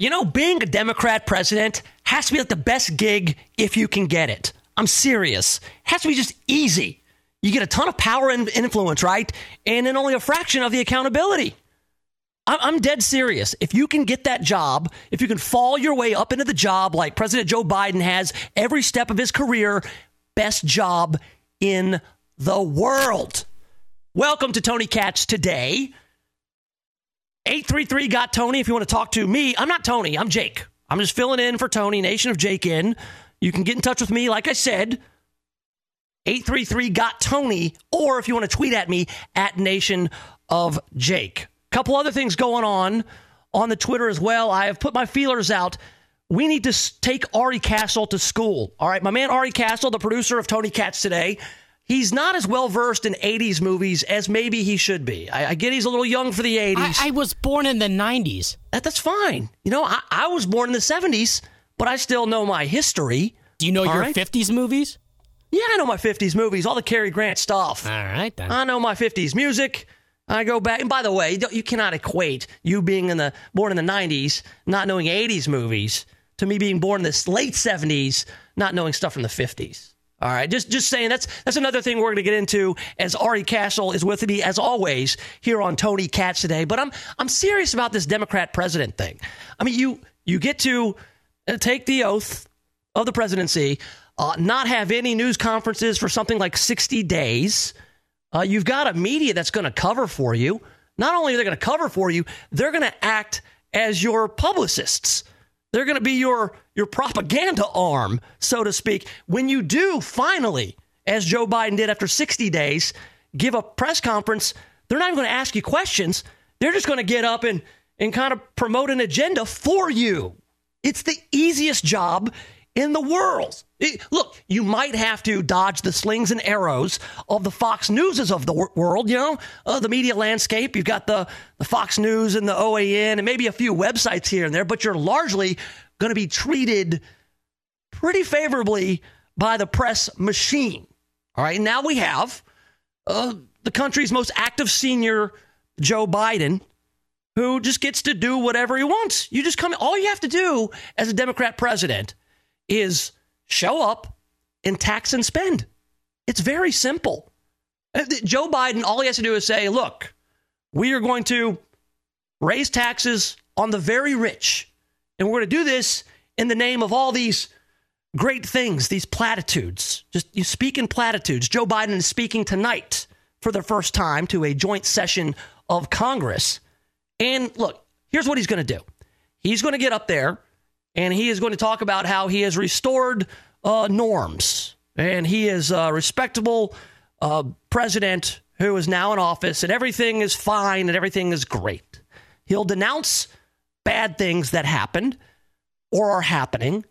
You know, being a Democrat president has to be like the best gig if you can get it. I'm serious. It has to be just easy. You get a ton of power and influence, right? And then only a fraction of the accountability. I'm dead serious. If you can get that job, if you can fall your way up into the job like President Joe Biden has every step of his career, best job in the world. Welcome to Tony Katz today. 833 got Tony if you want to talk to me. I'm not Tony, I'm Jake. I'm just filling in for Tony, Nation of Jake in. You can get in touch with me, like I said, 833 got Tony, or if you want to tweet at me, at Nation of Jake. Couple other things going on on the Twitter as well. I have put my feelers out. We need to take Ari Castle to school. All right, my man Ari Castle, the producer of Tony Katz today, he's not as well versed in 80s movies as maybe he should be. I, I, get he's a little young for the 80s. I, I was born in the 90s. That, that's fine. You know, I, I, was born in the 70s, but I still know my history. Do you know your right? 50s movies? Yeah, I know my 50s movies, all the Cary Grant stuff. All right, then. I know my 50s music. I go back, and by the way, you cannot equate you being in the born in the 90s, not knowing 80s movies, to me being born in the late 70s, not knowing stuff from the 50s. All right, just just saying that's that's another thing we're going to get into as Ari Castle is with me as always here on Tony Katz today. But I'm I'm serious about this Democrat president thing. I mean, you you get to uh, take the oath of the presidency, uh, not have any news conferences for something like 60 days. Uh, you've got a media that's going to cover for you. Not only are they going to cover for you, they're going to act as your publicists. They're going to be your your propaganda arm, so to speak. When you do finally, as Joe Biden did after 60 days, give a press conference, they're not even going to ask you questions. They're just going to get up and and kind of promote an agenda for you. It's the easiest job in the world. look, you might have to dodge the slings and arrows of the Fox Newses of the world, you know, uh, the media landscape. You've got the, the Fox News and the OAN and maybe a few websites here and there, but you're largely going to be treated pretty favorably by the press machine. All right, now we have uh, the country's most active senior, Joe Biden, who just gets to do whatever he wants. You just come, all you have to do as a Democrat president is show up and tax and spend. It's very simple. Uh, Joe Biden, all he has to do is say, look, we are going to raise taxes on the very rich. And we're going to do this in the name of all these great things, these platitudes. Just you speak in platitudes. Joe Biden is speaking tonight for the first time to a joint session of Congress. And look, here's what he's going to do he's going to get up there and he is going to talk about how he has restored uh, norms and he is a respectable uh, president who is now in office and everything is fine and everything is great. He'll denounce bad things that happened or are happening,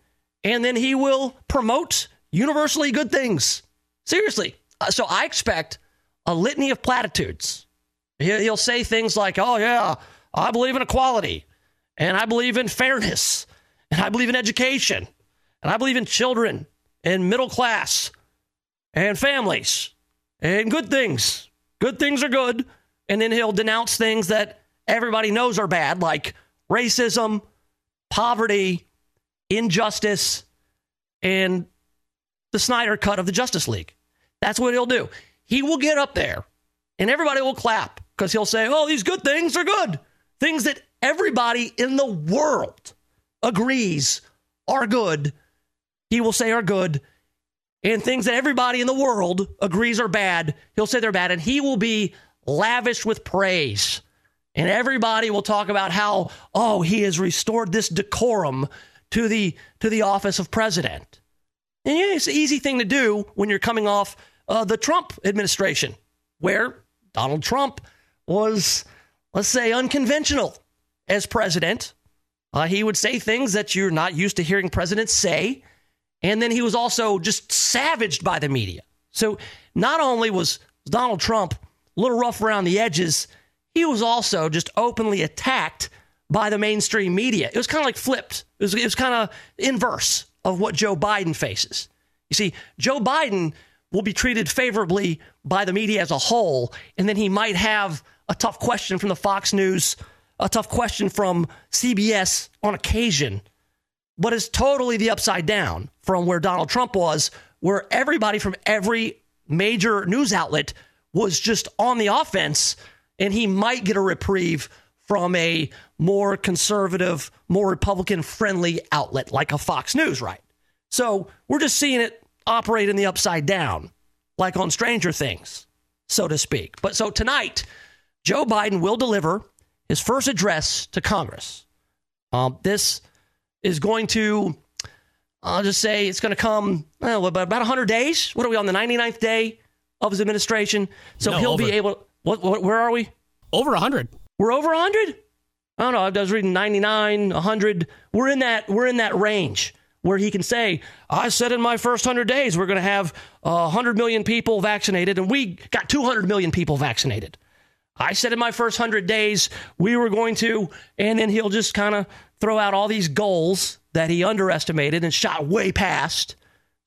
and then he will promote universally good things. Seriously. Uh, so I expect a litany of platitudes. He'll say things like, oh, yeah, I believe in equality and I believe in fairness and I believe in education. And I believe in children and middle class and families and good things. Good things are good. And then he'll denounce things that everybody knows are bad, like racism, poverty, injustice, and the Snyder cut of the Justice League. That's what he'll do. He will get up there and everybody will clap because he'll say, Oh, these good things are good. Things that everybody in the world agrees are good, he will say are good. And things that everybody in the world agrees are bad, he'll say they're bad. And he will be lavish with praise. And everybody will talk about how, oh, he has restored this decorum to the to the office of president. And yeah, it's an easy thing to do when you're coming off uh, the Trump administration, where Donald Trump was, let's say, unconventional as president. Uh, he would say things that you're not used to hearing presidents say. And then he was also just savaged by the media. So not only was Donald Trump a little rough around the edges, he was also just openly attacked by the mainstream media. It was kind of like flipped. It was, it was kind of inverse of what Joe Biden faces. You see, Joe Biden will be treated favorably by the media as a whole, and then he might have a tough question from the Fox News a tough question from CBS on occasion, but it's totally the upside down from where Donald Trump was, where everybody from every major news outlet was just on the offense, and he might get a reprieve from a more conservative, more Republican friendly outlet like a Fox News, right? So we're just seeing it operate in the upside down, like on Stranger Things, so to speak. But so tonight, Joe Biden will deliver his first address to Congress. Um, this is going to, I'll just say it's going to come well, about 100 days. What are we on the 99th day of his administration? So No, he'll over. be able. What, what? Where are we? Over 100. We're over 100? I don't know. I was reading 99, 100. We're in that we're in that range where he can say, "I said in my first 100 days we're going to have uh, 100 million people vaccinated and we got 200 million people vaccinated." I said in my first 100 days we were going to and then he'll just kind of throw out all these goals that he underestimated and shot way past.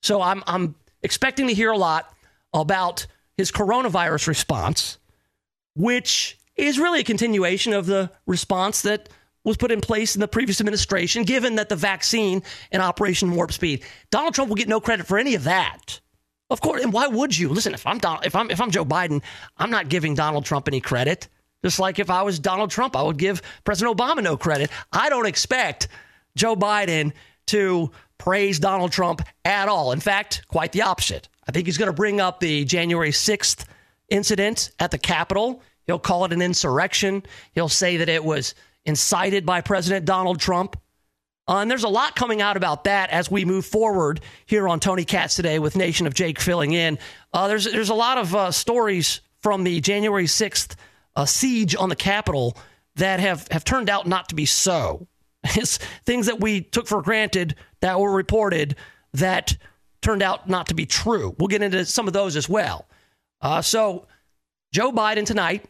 So I'm I'm expecting to hear a lot about his coronavirus response which is really a continuation of the response that was put in place in the previous administration, given that the vaccine and Operation Warp Speed. Donald Trump will get no credit for any of that. Of course, and why would you? Listen, if I'm Don, if I'm if I'm Joe Biden, I'm not giving Donald Trump any credit. Just like if I was Donald Trump, I would give President Obama no credit. I don't expect Joe Biden to praise Donald Trump at all. In fact, quite the opposite. I think he's going to bring up the January 6th incident at the Capitol. He'll call it an insurrection. He'll say that it was incited by President Donald Trump. Uh, and there's a lot coming out about that as we move forward here on Tony Katz today with Nation of Jake filling in. Uh, there's there's a lot of uh, stories from the January 6th uh, siege on the Capitol that have, have turned out not to be so. It's things that we took for granted that were reported that turned out not to be true. We'll get into some of those as well. Uh, so, Joe Biden tonight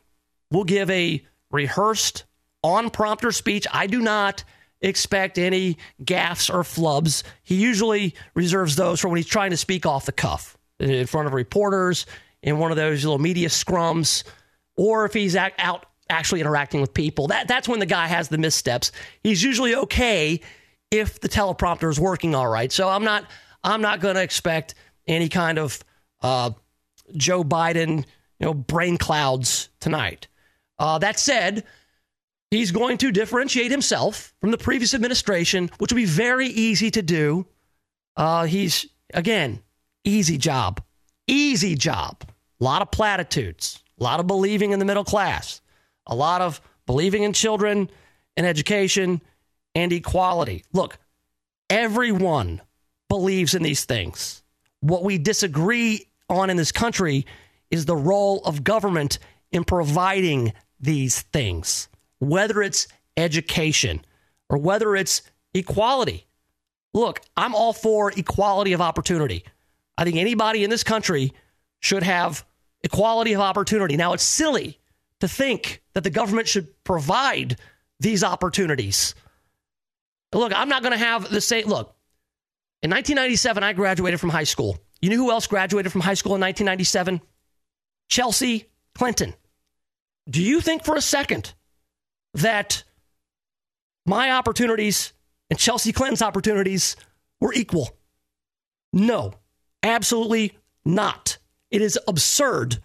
will give a rehearsed, on prompter speech. I do not expect any gaffes or flubs. He usually reserves those for when he's trying to speak off the cuff in front of reporters, in one of those little media scrums, or if he's out actually interacting with people. That that's when the guy has the missteps. He's usually okay if the teleprompter is working all right. So I'm not I'm not going to expect any kind of uh, Joe Biden, you know, brain clouds tonight. Uh, that said, he's going to differentiate himself from the previous administration, which will be very easy to do. Uh, he's again easy job, easy job. A lot of platitudes, a lot of believing in the middle class, a lot of believing in children and education and equality. Look, everyone believes in these things. What we disagree on in this country is the role of government in providing these things, whether it's education or whether it's equality. Look, I'm all for equality of opportunity. I think anybody in this country should have equality of opportunity. Now, it's silly to think that the government should provide these opportunities. Look, I'm not going to have the same. Look, in 1997, I graduated from high school. You know who else graduated from high school in 1997? Chelsea Clinton. Do you think for a second that my opportunities and Chelsea Clinton's opportunities were equal? No, absolutely not. It is absurd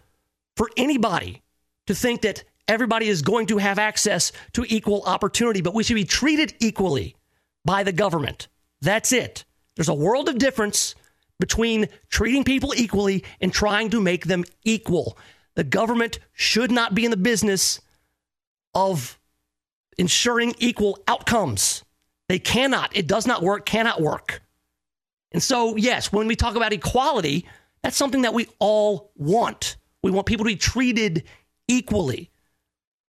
for anybody to think that everybody is going to have access to equal opportunity, but we should be treated equally by the government. That's it. There's a world of difference between treating people equally and trying to make them equal. The government should not be in the business of ensuring equal outcomes. They cannot. It does not work, cannot work. And so, yes, when we talk about equality, that's something that we all want. We want people to be treated equally.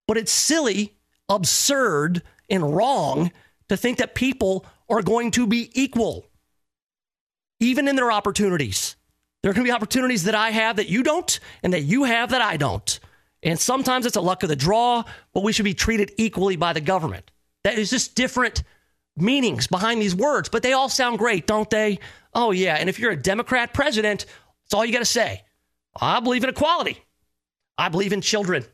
But it's silly, absurd, and wrong to think that people are going to be equal, even in their opportunities. There are going to be opportunities that I have that you don't, and that you have that I don't. And sometimes it's a luck of the draw, but we should be treated equally by the government. That is just different meanings behind these words, but they all sound great, don't they? Oh, yeah. And if you're a Democrat president, that's all you got to say. I believe in equality. I believe in children.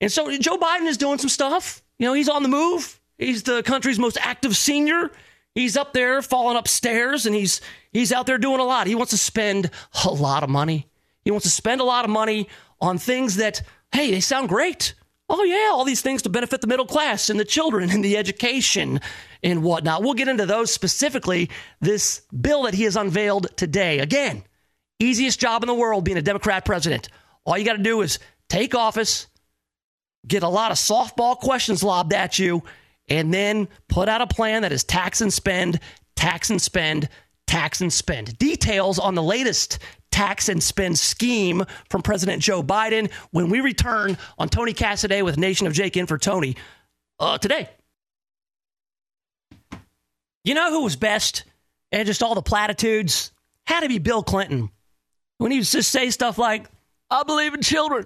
And so Joe Biden is doing some stuff You know, he's on the move. He's the country's most active senior. He's up there falling upstairs and he's he's out there doing a lot. He wants to spend a lot of money. He wants to spend a lot of money on things that, hey, they sound great. Oh, yeah, all these things to benefit the middle class and the children and the education and whatnot. We'll get into those specifically. This bill that he has unveiled today. Again, easiest job in the world being a Democrat president. All you got to do is take office, get a lot of softball questions lobbed at you, and then put out a plan that is tax and spend, tax and spend, tax and spend. Details on the latest tax and spend scheme from President Joe Biden when we return on Tony Katz today with Nation of Jake in for Tony uh, today. You know who was best and just all the platitudes? Had to be Bill Clinton. When he used to say stuff like, I believe in children.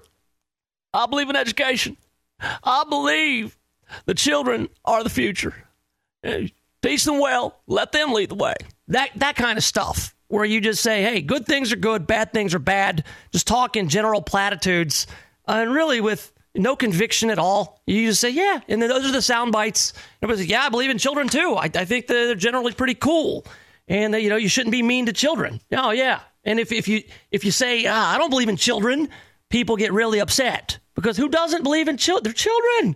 I believe in education. I believe the children are the future. Teach them well. Let them lead the way. That that kind of stuff where you just say, "Hey, good things are good, bad things are bad." Just talk in general platitudes, uh, and really with no conviction at all. You just say, "Yeah," and then those are the sound bites. Everybody's like, "Yeah, I believe in children too. I, I think they're generally pretty cool, and you know you shouldn't be mean to children." Oh yeah, and if if you if you say, ah, "I don't believe in children," people get really upset because who doesn't believe in children? They're children.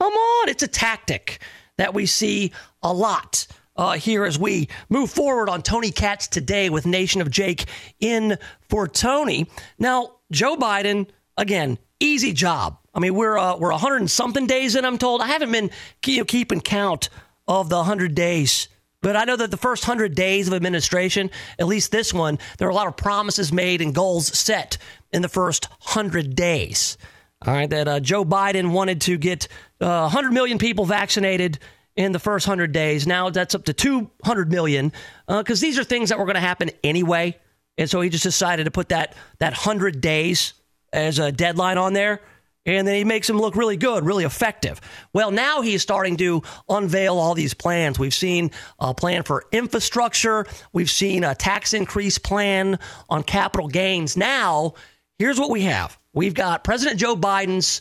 Come on, it's a tactic that we see a lot uh, here as we move forward on Tony Katz today with Nation of Jake in for Tony. Now, Joe Biden, again, easy job. I mean, we're uh, we're 100 and something days in. I'm told. I haven't been you know, keeping count of the 100 days. But I know that the first 100 days of administration, at least this one, there are a lot of promises made and goals set in the first 100 days. All right, that uh, Joe Biden wanted to get uh, 100 million people vaccinated in the first 100 days. Now that's up to 200 million because uh, these are things that were going to happen anyway. And so he just decided to put that, that 100 days as a deadline on there. And then he makes him look really good, really effective. Well, now he's starting to unveil all these plans. We've seen a plan for infrastructure. We've seen a tax increase plan on capital gains. Now, here's what we have We've got President Joe Biden's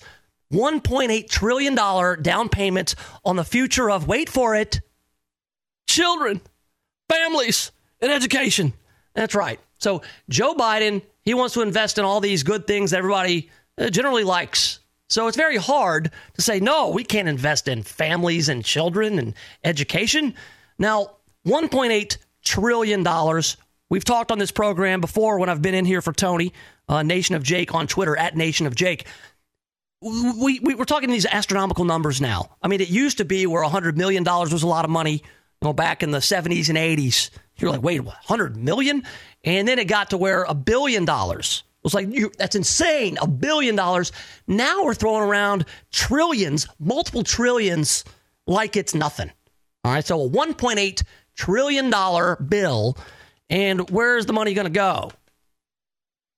$1.8 trillion down payment on the future of, wait for it, children, families, and education. That's right. So, Joe Biden, he wants to invest in all these good things everybody uh, generally likes. So, it's very hard to say, no, we can't invest in families and children and education. Now, $1.8 trillion. We've talked on this program before when I've been in here for Tony uh, Nation of Jake on Twitter at Nation of Jake. We, we, we're talking these astronomical numbers now. I mean, it used to be where $100 million was a lot of money, you know, back in the 70s and 80s. You're like, wait, what, 100 million? And then it got to where a billion dollars was like, you, that's insane, a billion dollars. Now we're throwing around trillions, multiple trillions, like it's nothing. All right, so a $1.8 trillion bill. And where's the money going to go?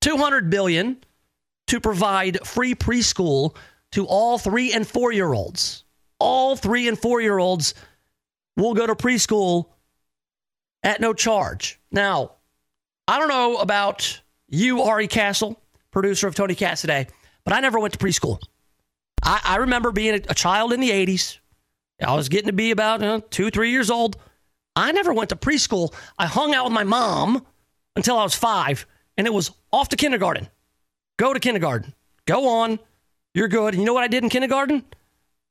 200 billion to provide free preschool to all 3 and 4 year olds. All 3 and 4 year olds will go to preschool at no charge. Now, I don't know about you, Ari Castle, producer of Tony Katz today, but I never went to preschool. I, I remember being a, a, child in the 80s. I was getting to be about you know, two, three years old. I never went to preschool. I hung out with my mom until I was five and it was off to kindergarten. Go to kindergarten. Go on. You're good. And you know what I did in kindergarten?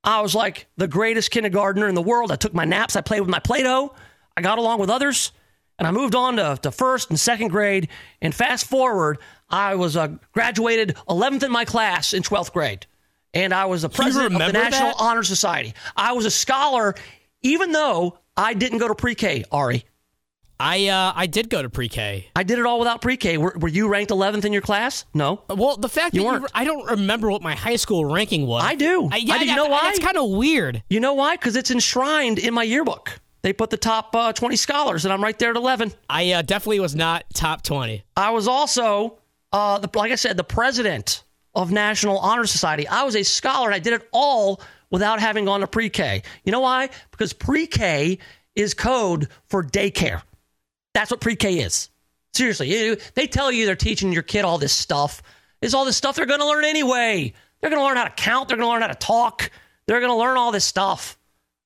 I was like the greatest kindergartner in the world. I took my naps. I played with my Play Doh. I got along with others. And I moved on to, to first and second grade. And fast forward, I was uh, graduated 11th in my class in 12th grade. And I was the president of the National that? Honor Society. I was a scholar, even though I didn't go to pre K, Ari. I uh, I did go to pre-K. I did it all without pre-K. Were, were you ranked 11th in your class? No. Well, the fact you that weren't. You, I don't remember what my high school ranking was. I do. I, yeah, I do. You know why? That's kind of weird. You know why? Because it's enshrined in my yearbook. They put the top uh, 20 scholars, and I'm right there at 11. I uh, definitely was not top 20. I was also, uh, the, like I said, the president of National Honor Society. I was a scholar, and I did it all without having gone to pre-K. You know why? Because pre-K is code for daycare. That's what pre K is. Seriously, they tell you they're teaching your kid all this stuff. Is all this stuff they're going to learn anyway. They're going to learn how to count. They're going to learn how to talk. they're going to learn all this stuff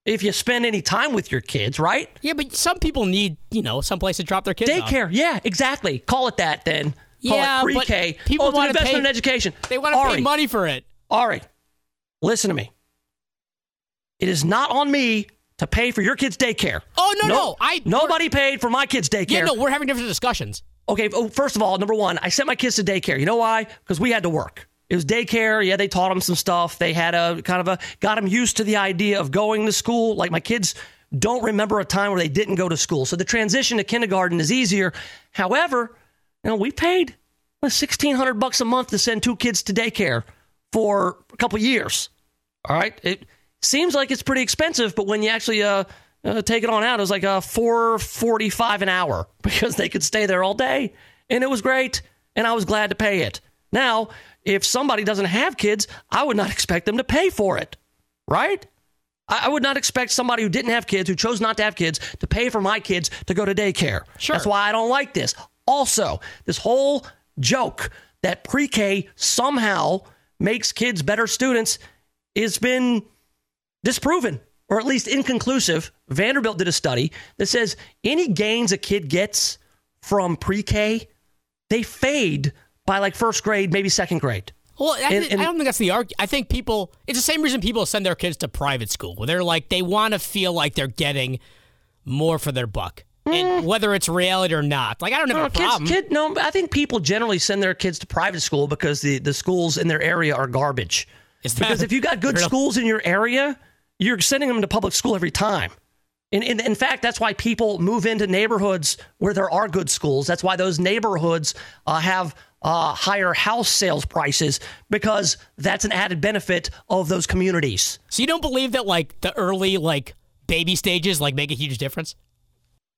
if you spend any time with your kids, right? Yeah, but some people need, you know, someplace to drop their kids off. Daycare, yeah, exactly. Call it that then. Call Yeah, it pre-K. people oh, wanna investment pay- in education. They want to Ari, pay money for it. Ari, listen to me. It is not on me to pay for your kids' daycare. Oh, no, no, I- nobody paid for my kids' daycare. Yeah, no, we're having different discussions. Okay, oh, first of all, number one, I sent my kids to daycare. You know why? Because we had to work. It was daycare. Yeah, they taught them some stuff. They had a kind of a got them used to the idea of going to school. Like my kids don't remember a time where they didn't go to school, so the transition to kindergarten is easier. However, you know, we paid uh, sixteen hundred bucks a month to send two kids to daycare for a couple years. All right, it seems like it's pretty expensive, but when you actually uh, uh, take it on out, it was like a four forty five an hour because they could stay there all day, and it was great, and I was glad to pay it. Now, if somebody doesn't have kids, I would not expect them to pay for it, right? I I would not expect somebody who didn't have kids, who chose not to have kids, to pay for my kids to go to daycare. Sure. That's why I don't like this. Also, this whole joke that pre K somehow makes kids better students has been disproven or at least inconclusive. Vanderbilt did a study that says any gains a kid gets from pre K, they fade by like first grade, maybe second grade. Well, I, And- and- I don't think that's the argument. I think people, it's the same reason people send their kids to private school, where they're like, they want to feel like they're getting more for their buck. And whether it's reality or not. Like, I don't have No, a problem. Mm. kid, no, I think people generally send their kids to private school because the, the schools in their area are garbage. Is that- Because if you got good schools in your area, you're sending them to public school every time. And, and in fact, that's why people move into neighborhoods where there are good schools. That's why those neighborhoods uh, have uh, higher house sales prices because that's an added benefit of those communities. So you don't believe that, like, the early, like, baby stages, like, make a huge difference?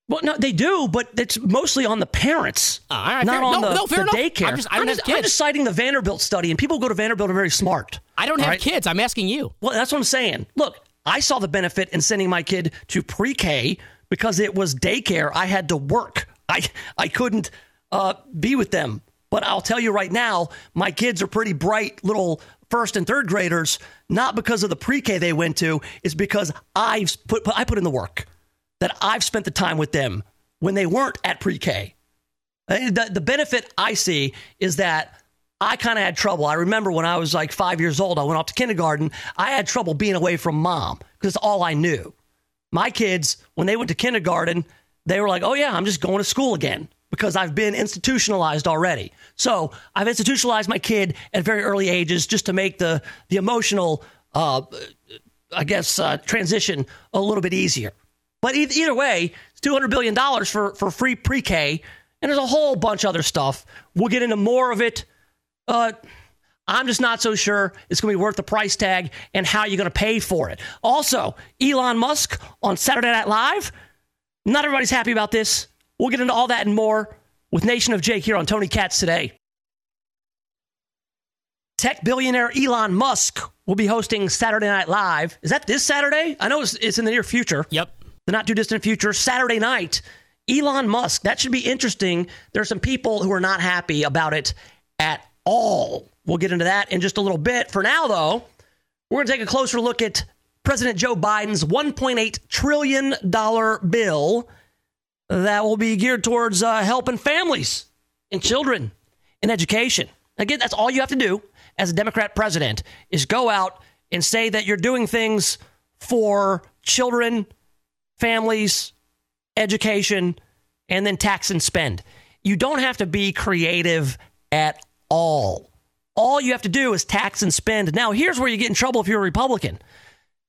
Well, no, they do, but it's mostly on the parents, right, not fair- on no, the, no, the daycare. I'm just- I have just, I'm just citing the Vanderbilt study, and people who go to Vanderbilt are very smart. I don't have right? kids. I'm asking you. Well, that's what I'm saying. Look, I saw the benefit in sending my kid to pre-K because it was daycare. I had to work. I I couldn't uh, be with them. But I'll tell you right now, my kids are pretty bright little first and third graders. Not because of the pre-K they went to, it's because I've put, put I put in the work. That I've spent the time with them when they weren't at pre-K. Uh, The, the benefit I see is that I kind of had trouble. I remember when I was like five years old, I went off to kindergarten. I had trouble being away from mom because all I knew. My kids, when they went to kindergarten, they were like, oh, yeah, I'm just going to school again because I've been institutionalized already. So I've institutionalized my kid at very early ages just to make the, the emotional, uh, I guess, uh, transition a little bit easier. But e- either way, it's $200 billion for, for free pre K. And there's a whole bunch of other stuff. We'll get into more of it. Uh, I'm just not so sure it's going to be worth the price tag and how you're going to pay for it. Also, Elon Musk on Saturday Night Live. Not everybody's happy about this. We'll get into all that and more with Nation of Jake here on Tony Katz today. Tech billionaire Elon Musk will be hosting Saturday Night Live. Is that this Saturday? I know it's, it's in the near future Yep. the not too distant future, Saturday night. Elon Musk. That should be interesting. There are some people who are not happy about it at all. We'll get into that in just a little bit. For now, though, we're going to take a closer look at President Joe Biden's $1.8 trillion bill that will be geared towards uh, helping families and children in education. Again, that's all you have to do as a Democrat president is go out and say that you're doing things for children, families, education, and then tax and spend. You don't have to be creative at all. All you have to do is tax and spend. Now, here's where you get in trouble if you're a Republican.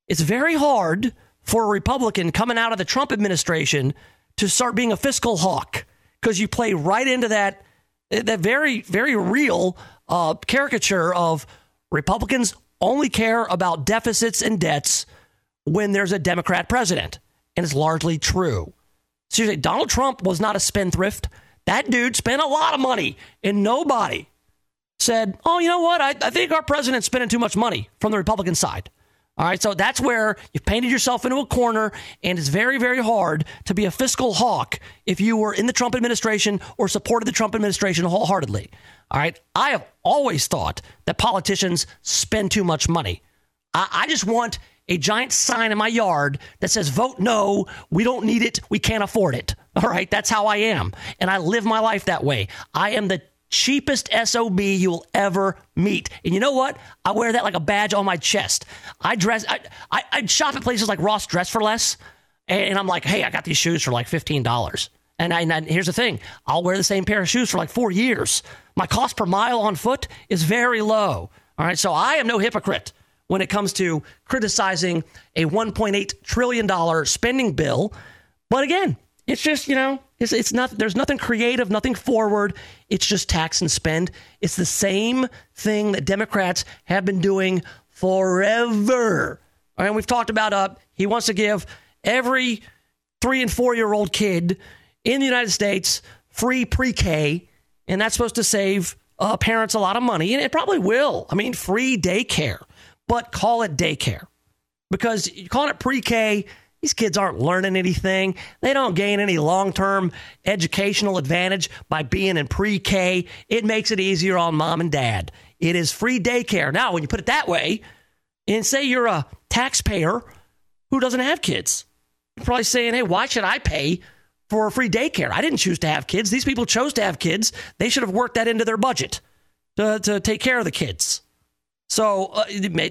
It's very hard for a Republican coming out of the Trump administration to start being a fiscal hawk because you play right into that that very very real uh, caricature of Republicans only care about deficits and debts when there's a Democrat president, and it's largely true. Seriously, Donald Trump was not a spendthrift. That dude spent a lot of money, and nobody said, "Oh, you know what? I, I think our president's spending too much money from the Republican side." All right, so that's where you've painted yourself into a corner, and it's very, very hard to be a fiscal hawk if you were in the Trump administration or supported the Trump administration wholeheartedly. All right, I have always thought that politicians spend too much money. I, I just want a giant sign in my yard that says, vote no, we don't need it, we can't afford it. All right, that's how I am. And I live my life that way. I am the cheapest SOB you will ever meet. And you know what? I wear that like a badge on my chest. I dress, I, I, I shop at places like Ross Dress for Less. And I'm like, hey, I got these shoes for like $15. And, I, and here's the thing I'll wear the same pair of shoes for like four years. My cost per mile on foot is very low. All right, so I am no hypocrite when it comes to criticizing a $1.8 trillion spending bill. But again, it's just, you know, it's, it's not, there's nothing creative, nothing forward. It's just tax and spend. It's the same thing that Democrats have been doing forever. And we've talked about, uh, he wants to give every three and four year old kid in the United States free pre K, and that's supposed to save uh, parents a lot of money, and it probably will. I mean, free daycare but call it daycare because you calling it pre K, these kids aren't learning anything. They don't gain any long term educational advantage by being in pre K. It makes it easier on mom and dad. It is free daycare. Now, when you put it that way, and say you're a taxpayer who doesn't have kids, you're probably saying, hey, why should I pay for free daycare? I didn't choose to have kids. These people chose to have kids. They should have worked that into their budget to, to take care of the kids. So uh,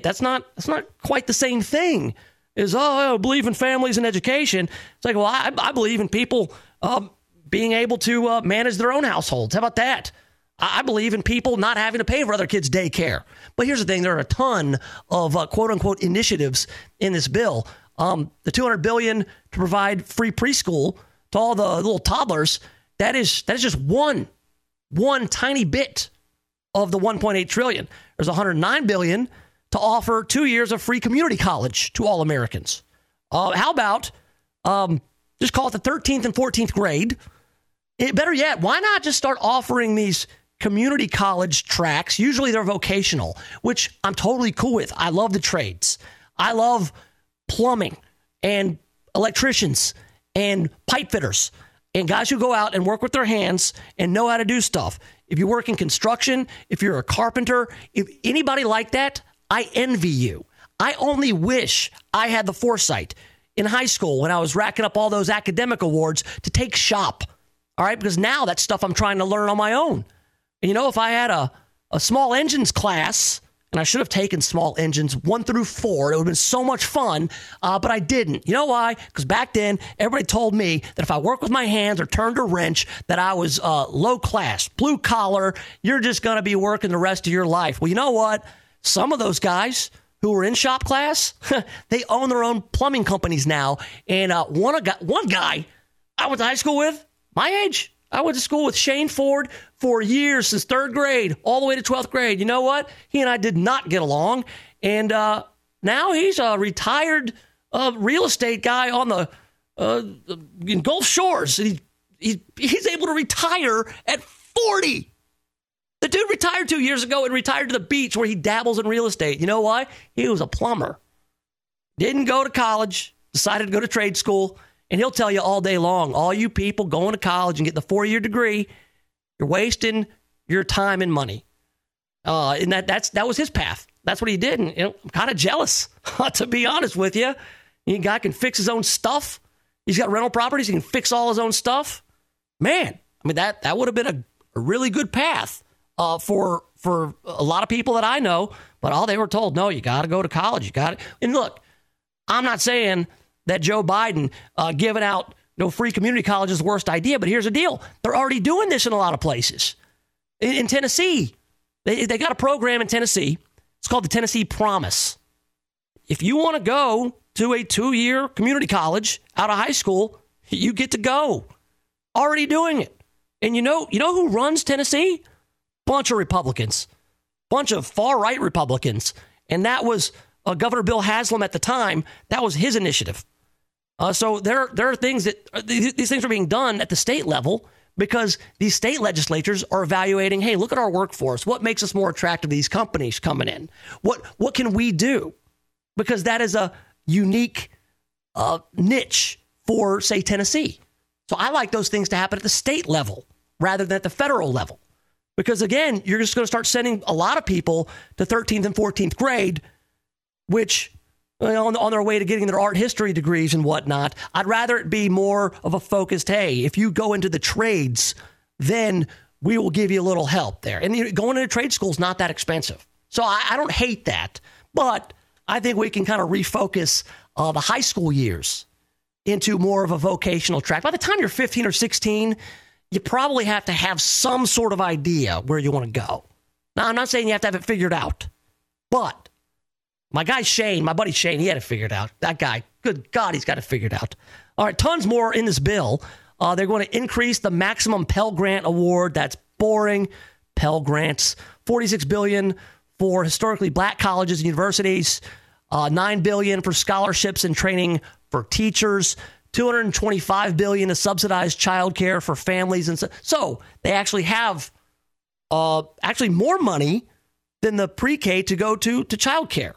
that's not that's not quite the same thing. Is oh I believe in families and education. It's like well I, I believe in people um, being able to uh, manage their own households. How about that? I believe in people not having to pay for other kids' daycare. But here's the thing: there are a ton of uh, quote unquote initiatives in this bill. Um, the 200 billion to provide free preschool to all the little toddlers. That is that is just one one tiny bit of the 1.8 trillion. There's 109 billion to offer two years of free community college to all Americans. Uh, how about um, just call it the 13th and 14th grade? It, better yet, why not just start offering these community college tracks? Usually they're vocational, which I'm totally cool with. I love the trades. I love plumbing and electricians and pipe fitters and guys who go out and work with their hands and know how to do stuff. If you work in construction, if you're a carpenter, if anybody like that, I envy you. I only wish I had the foresight in high school when I was racking up all those academic awards to take shop. All right, because now that's stuff I'm trying to learn on my own. And you know, if I had a, a small engines class and I should have taken small engines one through four. It would have been so much fun, uh, but I didn't. You know why? Because back then, everybody told me that if I worked with my hands or turned a wrench, that I was uh, low class, blue collar. You're just going to be working the rest of your life. Well, you know what? Some of those guys who were in shop class, they own their own plumbing companies now. And uh, one, one guy I went to high school with, my age, I went to school with Shane Ford for years since third grade all the way to 12th grade. You know what? He and I did not get along. And uh, now he's a retired uh, real estate guy on the uh, in Gulf Shores. He, he, he's able to retire at 40. The dude retired two years ago and retired to the beach where he dabbles in real estate. You know why? He was a plumber. Didn't go to college, decided to go to trade school, and he'll tell you all day long, all you people going to college and get the four year degree, you're wasting your time and money. Uh, and that that's that was his path. That's what he did. And you know, I'm kind of jealous, to be honest with you. You guy can fix his own stuff. He's got rental properties. He can fix all his own stuff. Man, I mean that that would have been a, a really good path uh, for for a lot of people that I know. But all they were told, no, you got to go to college. You got it. And look, I'm not saying that Joe Biden uh, giving out no free community college is the worst idea. But here's the deal: they're already doing this in a lot of places. In, in Tennessee, they they got a program in Tennessee. It's called the Tennessee Promise. If you want to go to a two-year community college out of high school, you get to go. Already doing it. And you know, you know who runs Tennessee? Bunch of Republicans, bunch of far right Republicans, and that was uh, Governor Bill Haslam at the time. That was his initiative. Uh, so there, there are things that uh, these, these things are being done at the state level because these state legislatures are evaluating. Hey, look at our workforce. What makes us more attractive to these companies coming in? What what can we do? Because that is a unique uh, niche for say Tennessee. So I like those things to happen at the state level rather than at the federal level. Because again, you're just going to start sending a lot of people to 13th and 14th grade which on, on their way to getting their art history degrees and whatnot. I'd rather it be more of a focused, hey, if you go into the trades, then we will give you a little help there. And you know, going into trade school is not that expensive. So I, I, don't hate that. But I think we can kind of refocus uh, the high school years into more of a vocational track. By the time you're 15 or 16, you probably have to have some sort of idea where you want to go. Now, I'm not saying you have to have it figured out, but my guy Shane, my buddy Shane, he had it figured out. That guy, good God, he's got it figured out. All right, tons more in this bill. Uh, they're going to increase the maximum Pell Grant award. That's boring. Pell Grants, 46 billion for historically black colleges and universities, uh, 9 billion for scholarships and training for teachers, 225 billion to subsidize childcare for families and so, so they actually have uh, actually more money than the pre-K to go to to childcare.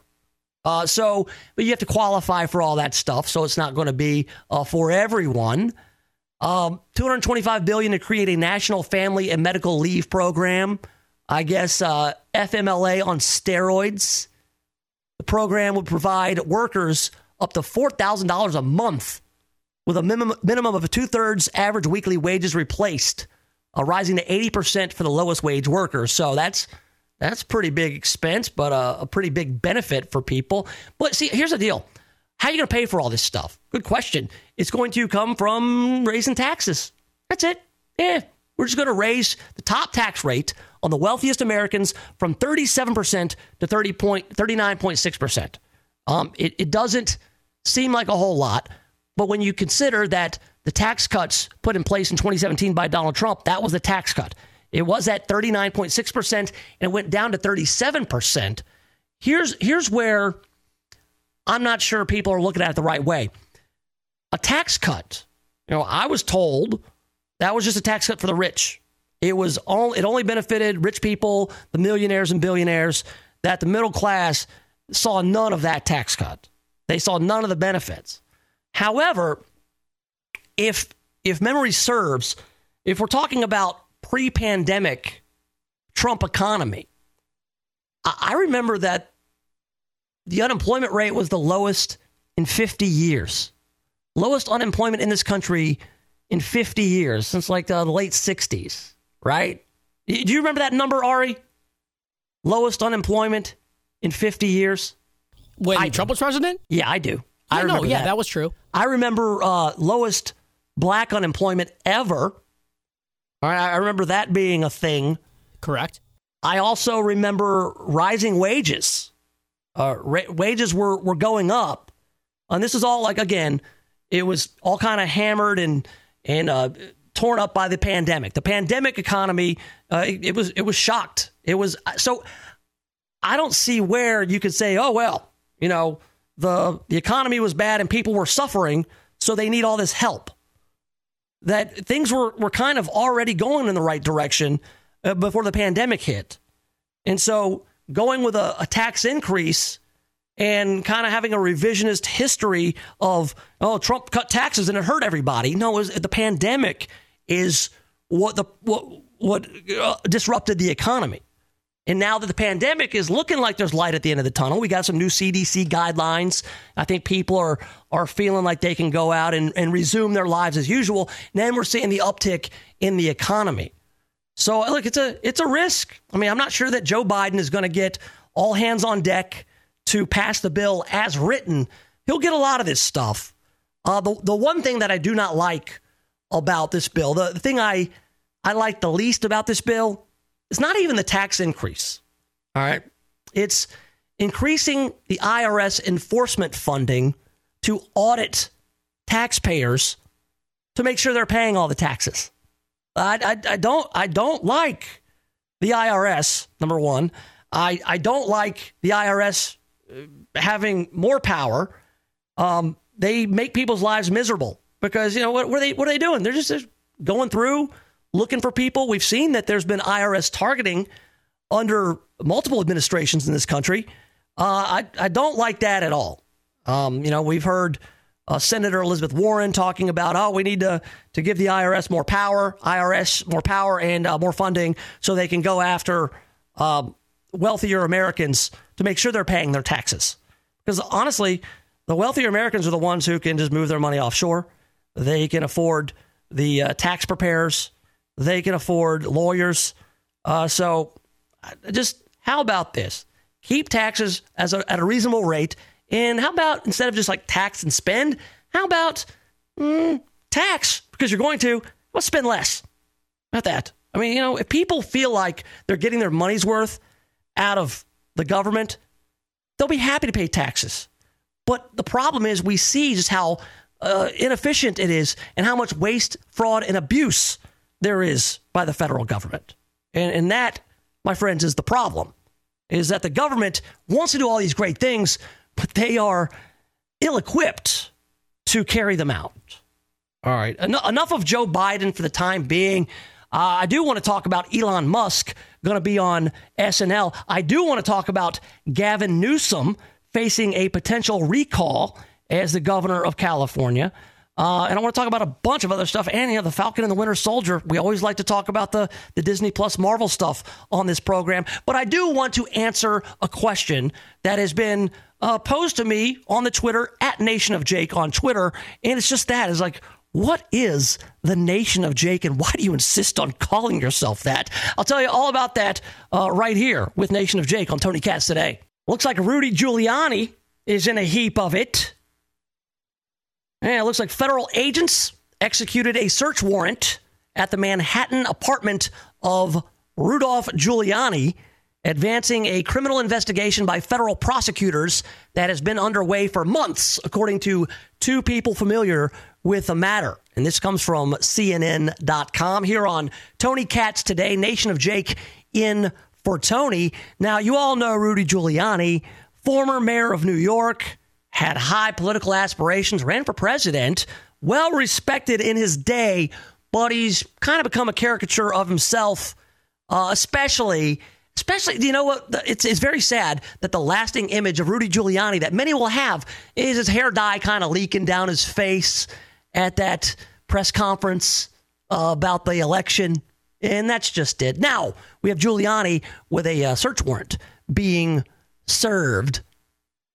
Uh, so, but you have to qualify for all that stuff, so it's not going to be uh, for everyone. Um, 225 billion to create a national family and medical leave program. I guess uh, FMLA on steroids. The program would provide workers up to $4,000 a month with a minimum, minimum of two thirds average weekly wages replaced, uh, rising to 80% for the lowest wage workers. So that's that's pretty big expense, but a, a pretty big benefit for people. But see, here's the deal. How are you going to pay for all this stuff? Good question. It's going to come from raising taxes. That's it. Yeah, we're just going to raise the top tax rate on the wealthiest Americans from 37% to 30 point, 39.6%. Um, it, it doesn't seem like a whole lot, but when you consider that the tax cuts put in place in 2017 by Donald Trump, that was a tax cut. It was at 39.6% and it went down to 37%. Here's, here's where I'm not sure people are looking at it the right way. A tax cut, you know, I was told that was just a tax cut for the rich. It was all it only benefited rich people, the millionaires and billionaires, that the middle class saw none of that tax cut. They saw none of the benefits. However, if if memory serves, if we're talking about pre-pandemic Trump economy, I remember that the unemployment rate was the lowest in 50 years. Lowest unemployment in this country in 50 years since like the late 60s right? Do you remember that number, Ari? Lowest unemployment in 50 years? When I Trump was president? Yeah, I do. I remember. know. Yeah, that. that. was true. I remember uh, lowest black unemployment ever. All right, I remember that being a thing. Correct. I also remember rising wages. Uh, ra- wages were, were going up. And this is all like, again, it was all kind of hammered and, and uh, torn up by the pandemic. The pandemic economy, uh, it, it, was it was shocked. It was so. I don't see where you could say, oh well, you know, the the economy was bad and people were suffering, so they need all this help. That things were were kind of already going in the right direction uh, before the pandemic hit, and so going with a, a tax increase and kind of having a revisionist history of oh Trump cut taxes and it hurt everybody. No, was the pandemic is what the what what uh, disrupted the economy. And now that the pandemic is looking like there's light at the end of the tunnel, we got some new CDC guidelines. I think people are are feeling like they can go out and, and resume their lives as usual. And then we're seeing the uptick in the economy. So look, it's a it's a risk. I mean, I'm not sure that Joe Biden is going to get all hands on deck to pass the bill as written. He'll get a lot of this stuff. Uh, the the one thing that I do not like about this bill. The, the thing I I like the least about this bill is not even the tax increase. All right. It's increasing the IRS enforcement funding to audit taxpayers to make sure they're paying all the taxes. I, I, I don't I don't like the IRS. Number one, I I don't like the IRS uh, having more power. Um, they make people's lives miserable because you know what, what are they what are they doing? They're just going through looking for people. We've seen that there's been IRS targeting under multiple administrations in this country. Uh, I I don't like that at all. Um, you know, we've heard uh, Senator Elizabeth Warren talking about, oh, we need to to give the IRS more power, IRS more power and uh, more funding, so they can go after um, wealthier Americans to make sure they're paying their taxes. Because honestly, the wealthier Americans are the ones who can just move their money offshore. They can afford the uh, tax preparers. They can afford lawyers. Uh, so, just how about this? Keep taxes as a, at a reasonable rate. And how about instead of just like tax and spend, how about mm, tax? Because you're going to, let's spend less. Not that. I mean, you know, if people feel like they're getting their money's worth out of the government, they'll be happy to pay taxes. But the problem is, we see just how uh, inefficient it is and how much waste, fraud, and abuse there is by the federal government. And, and that, my friends, is the problem. Is that the government wants to do all these great things, but they are ill equipped to carry them out. All right. En- enough of Joe Biden for the time being. Uh, I do want to talk about Elon Musk going to be on SNL. I do want to talk about Gavin Newsom facing a potential recall as the governor of California. Uh, and I want to talk about a bunch of other stuff. And, you know, the Falcon and the Winter Soldier. We always like to talk about the, the Disney Plus Marvel stuff on this program. But I do want to answer a question that has been uh, posed to me on the Twitter at Nation of Jake on Twitter. And it's just that is like, what is the Nation of Jake and why do you insist on calling yourself that? I'll tell you all about that uh, right here with Nation of Jake on Tony Katz today. Looks like Rudy Giuliani is in a heap of it. And it looks like federal agents executed a search warrant at the Manhattan apartment of Rudolph Giuliani, advancing a criminal investigation by federal prosecutors that has been underway for months, according to two people familiar with the matter. And this comes from CNN.com here on Tony Katz Today, Nation of Jake in for Tony. Now, you all know Rudy Giuliani, former mayor of New York, had high political aspirations, ran for president, well respected in his day, but he's kind of become a caricature of himself, uh, especially. Especially, you know what? It's, it's very sad that the lasting image of Rudy Giuliani that many will have is his hair dye kind of leaking down his face at that press conference uh, about the election. And that's just it. Now we have Giuliani with a uh, search warrant being served,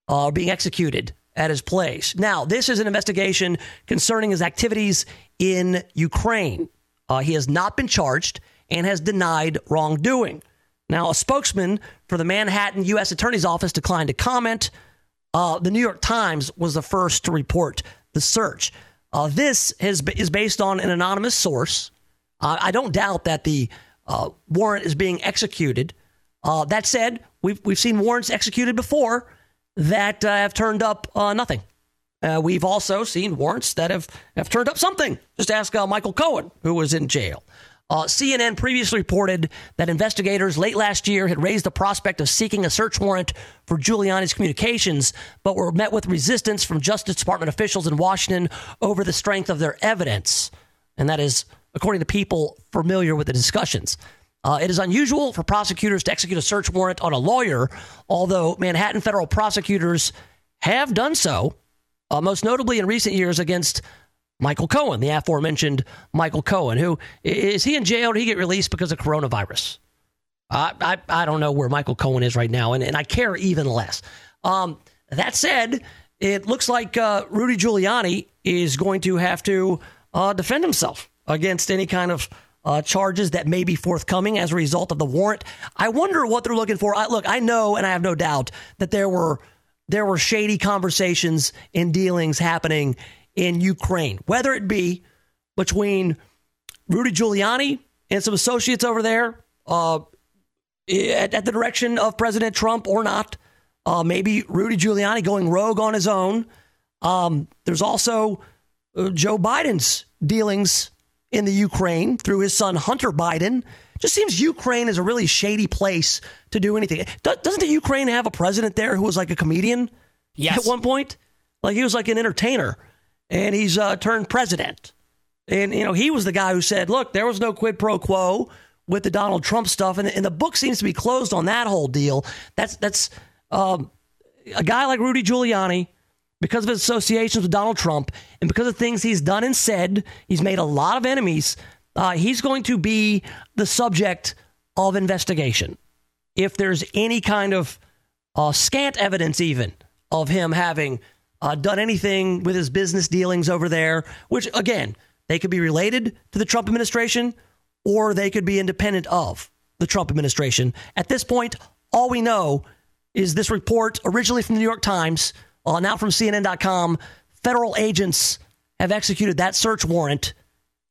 uh, being executed at his place. Now, this is an investigation concerning his activities in Ukraine. Uh, he has not been charged and has denied wrongdoing. Now, a spokesman for the Manhattan U.S. Attorney's Office declined to comment. Uh, the New York Times was the first to report the search. Uh, this has, is based on an anonymous source uh, I don't doubt that the uh, warrant is being executed. Uh, that said, we've we've seen warrants executed before that uh, have turned up uh, nothing. Uh, we've also seen warrants that have, have turned up something. Just ask Michael Cohen, who was in jail. CNN previously reported that investigators late last year had raised the prospect of seeking a search warrant for Giuliani's communications, but were met with resistance from Justice Department officials in Washington over the strength of their evidence. And that is according to people familiar with the discussions. Uh, it is unusual for prosecutors to execute a search warrant on a lawyer, although Manhattan federal prosecutors have done so, uh, most notably in recent years against Michael Cohen, the aforementioned Michael Cohen, who is he in jail? Did he get released because of coronavirus? I, I, I don't know where Michael Cohen is right now, and, and I care even less. Um, that said, it looks like uh, Rudy Giuliani is going to have to uh, defend himself against any kind of uh, charges that may be forthcoming as a result of the warrant. I wonder what they're looking for. I, look, I know, and I have no doubt that there were there were shady conversations and dealings happening in Ukraine, whether it be between Rudy Giuliani and some associates over there uh, at, at, the direction of President Trump or not. Uh, maybe Rudy Giuliani going rogue on his own. Um, there's also uh, Joe Biden's dealings in the Ukraine through his son Hunter Biden. Just seems Ukraine is a really shady place to do anything. Doesn't the Ukraine have a president there who was like a comedian? Yes. At one point, like he was like an entertainer, and he's uh, turned president. And you know he was the guy who said, "Look, there was no quid pro quo with the Donald Trump stuff," and, and the book seems to be closed on that whole deal. That's that's um, a guy like Rudy Giuliani because of his associations with Donald Trump and because of things he's done and said, he's made a lot of enemies. Uh, he's going to be the subject of investigation. If there's any kind of uh, scant evidence, even of him having uh, done anything with his business dealings over there, which, again, they could be related to the Trump administration or they could be independent of the Trump administration. At this point, all we know is this report, originally from the New York Times, now from CNN.com. Federal agents have executed that search warrant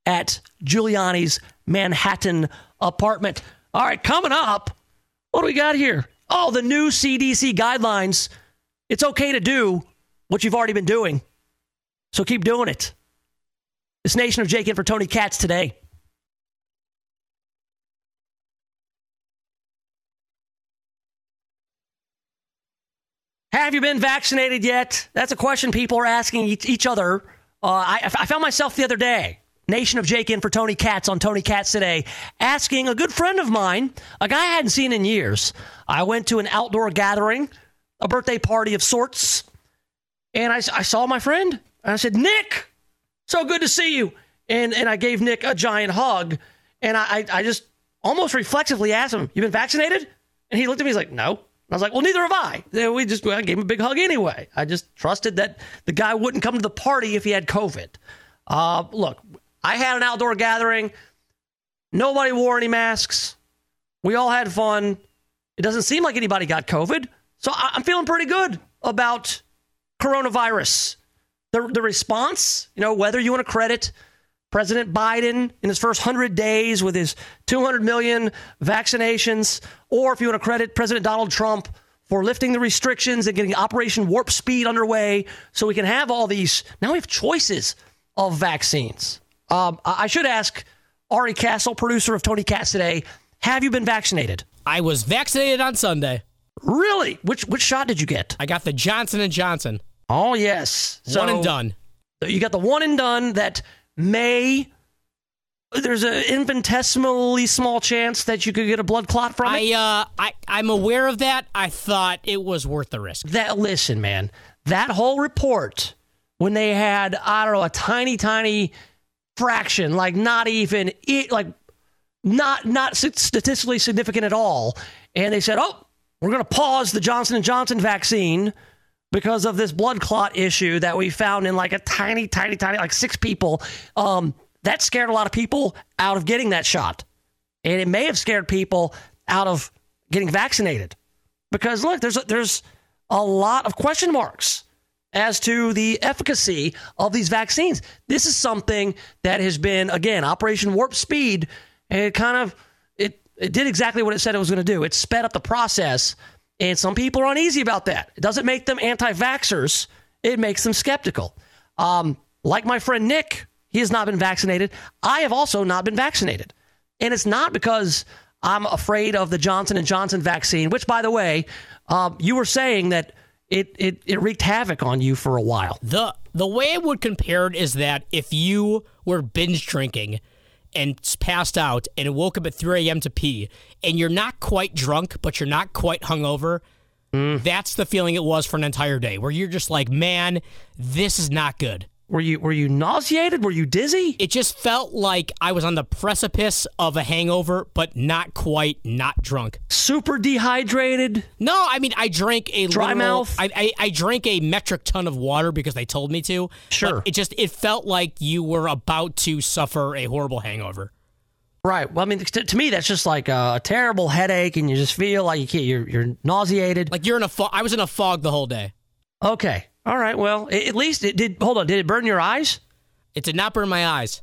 at Giuliani's Manhattan apartment. All right, coming up, what do we got here? Oh, the new CDC guidelines. It's okay to do what you've already been doing. So keep doing it. This Nation of Jake in for Tony Katz today. Have you been vaccinated yet? That's a question people are asking each, other. Uh, I, I found myself the other day Nation of Jake in for Tony Katz on Tony Katz today, asking a good friend of mine, a guy I hadn't seen in years. I went to an outdoor gathering, a birthday party of sorts, and I, I saw my friend. And I said, Nick, so good to see you. And, and I gave Nick a giant hug. And I, I just almost reflexively asked him, You been vaccinated? And he looked at me, and he's like, No. I was like, well, neither have I. We just I gave him a big hug anyway. I just trusted that the guy wouldn't come to the party if he had COVID. Uh, look, I had an outdoor gathering. Nobody wore any masks. We all had fun. It doesn't seem like anybody got COVID. So I'm feeling pretty good about coronavirus. The, the response, you know, whether you want to credit President Biden in his first 100 days with his 200 million vaccinations, or if you want to credit President Donald Trump for lifting the restrictions and getting Operation Warp Speed underway so we can have all these. Now we have choices of vaccines. Um, I should ask Ari Castle, producer of Tony Katz today, have you been vaccinated? I was vaccinated on Sunday. Really? Which which shot did you get? I got the Johnson and Johnson. Oh yes, so one and done. You got the one and done that may. There's an infinitesimally small chance that you could get a blood clot from it. I uh, I I'm aware of that. I thought it was worth the risk. That listen, man, that whole report when they had I don't know a tiny tiny fraction, like not even it, like not not statistically significant at all. And they said, "Oh, we're going to pause the Johnson and Johnson vaccine because of this blood clot issue that we found in like a tiny, tiny, tiny, like six people." Um, that scared a lot of people out of getting that shot, and it may have scared people out of getting vaccinated because look, there's a, there's a lot of question marks as to the efficacy of these vaccines. This is something that has been, again, Operation Warp Speed, and it kind of it it did exactly what it said it was going to do. It sped up the process, and some people are uneasy about that. It doesn't make them anti-vaxxers; it makes them skeptical. Um, like my friend Nick, he has not been vaccinated. I have also not been vaccinated, and it's not because I'm afraid of the Johnson and Johnson vaccine. Which, by the way, uh, you were saying that it, it, it wreaked havoc on you for a while. The the way I would compare it is that if you were binge drinking and passed out and it woke up at 3 a.m. to pee and you're not quite drunk, but you're not quite hungover, mm. that's the feeling it was for an entire day where you're just like, man, this is not good. Were you were you nauseated? Were you dizzy? It just felt like I was on the precipice of a hangover, but not quite not drunk. Super dehydrated? No, I mean I drank a dry literal, mouth. I, I, I drank a metric ton of water because they told me to. Sure. it just it felt like you were about to suffer a horrible hangover. Right. Well, I mean, to, to me, that's just like a, a, terrible headache, and you just feel like you can't. You're you're nauseated. Like you're in a fog. I was in a fog the whole day. Okay. All right. Well, at least it did. Hold on. Did it burn your eyes? It did not burn my eyes.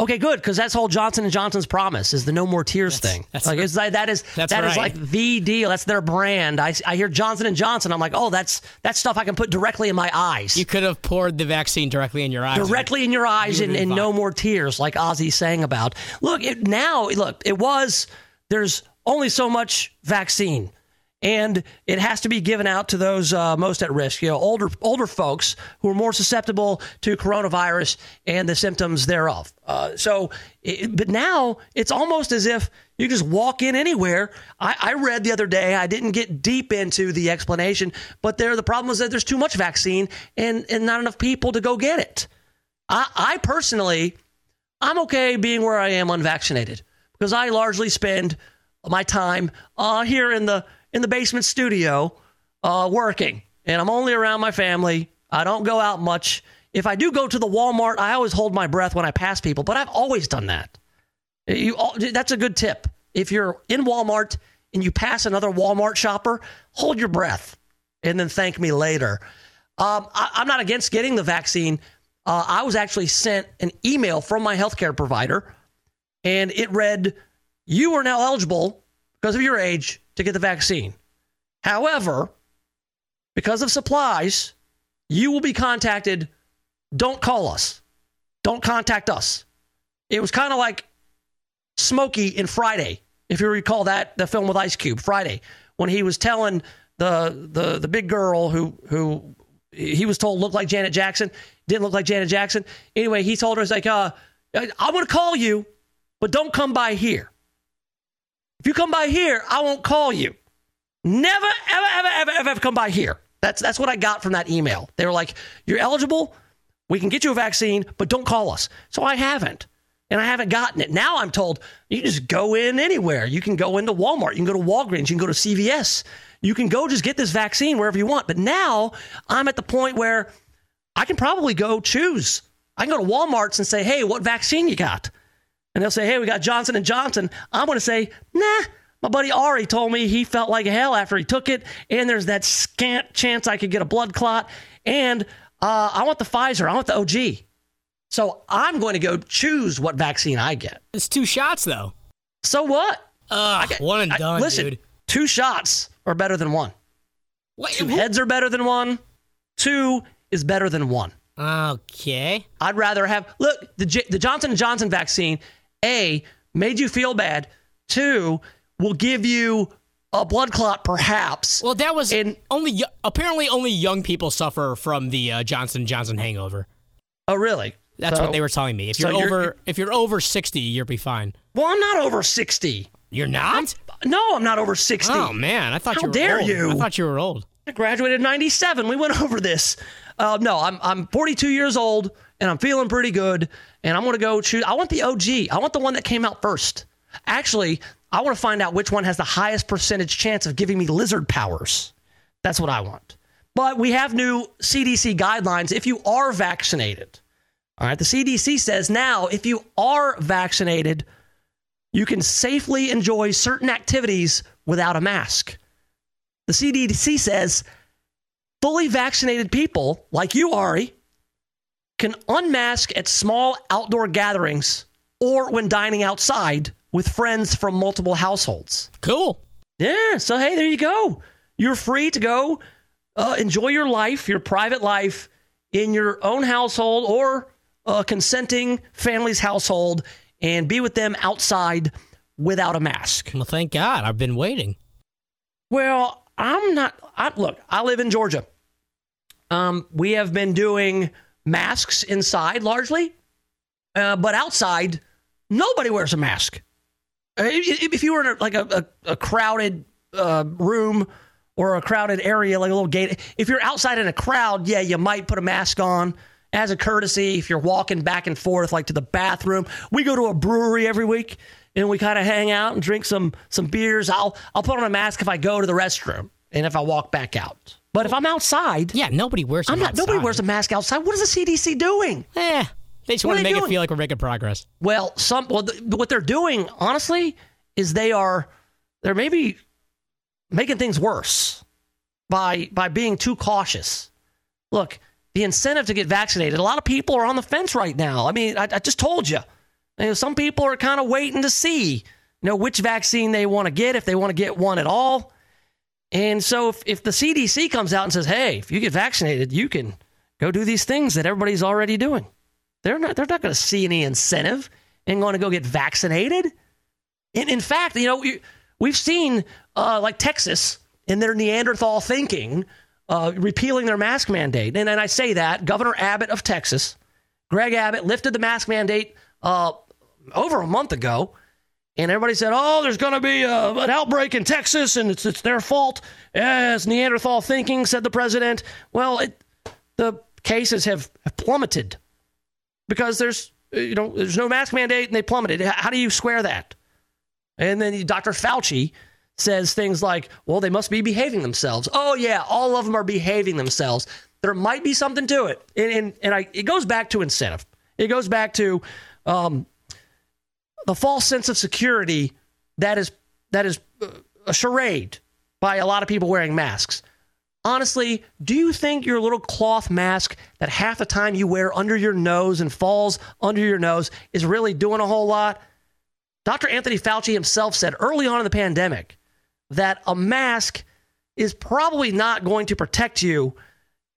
Okay, good, because that's whole Johnson and Johnson's promise is the no more tears that's, thing. That's like it's like that is that's that right. is like the deal. That's their brand. I, I hear Johnson and Johnson. I'm like, oh, that's that's stuff I can put directly in my eyes. You could have poured the vaccine directly in your eyes. Directly in your eyes and, and no more tears, like Ozzy sang about. Look, it, now look, it was there's only so much vaccine and it has to be given out to those uh, most at risk. You know, older older folks who are more susceptible to coronavirus and the symptoms thereof. Uh, so, it, but now it's almost as if you just walk in anywhere. I, I, read the other day. I didn't get deep into the explanation, but there the problem was that there's too much vaccine and and not enough people to go get it. I, I personally, I'm okay being where I am unvaccinated because I largely spend my time uh, here in the in the basement studio uh, working. and I'm only around my family. I don't go out much. If I do go to the Walmart, I always hold my breath when I pass people, but I've always done that. You, that's a good tip. If you're in Walmart and you pass another Walmart shopper, hold your breath and then thank me later. Um, I, am not against getting the vaccine. Uh, I was actually sent an email from my healthcare provider, and it read, You are now eligible because of your age to get the vaccine. However, because of supplies, you will be contacted. Don't call us. Don't contact us. It was kind of like Smokey in Friday, if you recall that the film with Ice Cube, Friday, when he was telling the the the big girl who who he was told looked like Janet Jackson, didn't look like Janet Jackson. Anyway, he told her, "It's like, uh, I'm going to call you, but don't come by here. If you come by here, I won't call you. Never, ever, ever, ever, ever, ever come by here." That's that's what I got from that email. They were like, "You're eligible. We can get you a vaccine, but don't call us." So I haven't. And I haven't gotten it. Now I'm told you just go in anywhere. You can go into Walmart. You can go to Walgreens. You can go to CVS. You can go just get this vaccine wherever you want. But now I'm at the point where I can probably go choose. I can go to Walmart's and say, "Hey, what vaccine you got?" And they'll say, "Hey, we got Johnson and Johnson." I'm going to say, "Nah." My buddy Ari told me he felt like hell after he took it, and there's that scant chance I could get a blood clot. And uh, I want the Pfizer. I want the OG. So I'm going to go choose what vaccine I get. It's two shots, though. So what? Uh, one and done, I, listen, dude. Two shots are better than one. What, two heads are better than one. Two is better than one. Okay. I'd rather have look the J, the Johnson and Johnson vaccine. A made you feel bad. Two will give you a blood clot, perhaps. Well, that was in, only apparently only young people suffer from the uh, Johnson Johnson hangover. Oh, really? That's so, what they were telling me. If you're, you're over, if you're over sixty, you'll be fine. Well, I'm not over sixty. You're not? I'm, no, I'm not over sixty. Oh man, I thought How you were dare old. you? I thought you were old. I graduated in '97. We went over this. Uh, no, I'm I'm 42 years old and I'm feeling pretty good. And I'm gonna go choose. I want the OG. I want the one that came out first. Actually, I want to find out which one has the highest percentage chance of giving me lizard powers. That's what I want. But we have new CDC guidelines. If you are vaccinated all right, the CDC says now if you are vaccinated, you can safely enjoy certain activities without a mask. The CDC says fully vaccinated people, like you, Ari, can unmask at small outdoor gatherings or when dining outside with friends from multiple households. Cool. Yeah. So, hey, there you go. You're free to go uh, enjoy your life, your private life in your own household or a consenting family's household and be with them outside without a mask. Well, thank God. I've been waiting. Well, I'm not. I, look, I live in Georgia. Um, we have been doing masks inside largely, uh, but outside, nobody wears a mask. Uh, if you were in a, like a, a, a crowded uh, room or a crowded area, like a little gate, if you're outside in a crowd, yeah, you might put a mask on as a courtesy if you're walking back and forth like to the bathroom. We go to a brewery every week and we kind of hang out and drink some some beers. I'll I'll put on a mask if I go to the restroom and if I walk back out. But if I'm outside, yeah, nobody wears. I'm not. Outside. Nobody wears a mask outside. What is the CDC doing? Eh, they just want to make doing? it feel like we're making progress. Well, some well, th- what they're doing, honestly, is they are they're maybe making things worse by by being too cautious. Look, the incentive to get vaccinated. A lot of people are on the fence right now. I mean, I, I just told you. you know, some people are kind of waiting to see, you know, which vaccine they want to get, if they want to get one at all. And so if, if the CDC comes out and says, hey, if you get vaccinated, you can go do these things that everybody's already doing. They're not, they're not going to see any incentive in going to go get vaccinated. In, in fact, you know, we, we've seen uh, like Texas in their Neanderthal thinking uh, repealing their mask mandate. And, and I say that Governor Abbott of Texas, Greg Abbott, lifted the mask mandate uh, over a month ago. And everybody said, oh, there's going to be a, an outbreak in Texas and it's, it's their fault. As Neanderthal thinking, said the president. Well, it, the cases have, have plummeted because there's, you know, there's no mask mandate and they plummeted. How do you square that? And then Dr. Fauci says things like, well, they must be behaving themselves. Oh, yeah, all of them are behaving themselves. There might be something to it. And, and, and I, it goes back to incentive. It goes back to um, the false sense of security that is, that is a charade by a lot of people wearing masks. Honestly, do you think your little cloth mask that half the time you wear under your nose and falls under your nose is really doing a whole lot? Dr. Anthony Fauci himself said early on in the pandemic that a mask is probably not going to protect you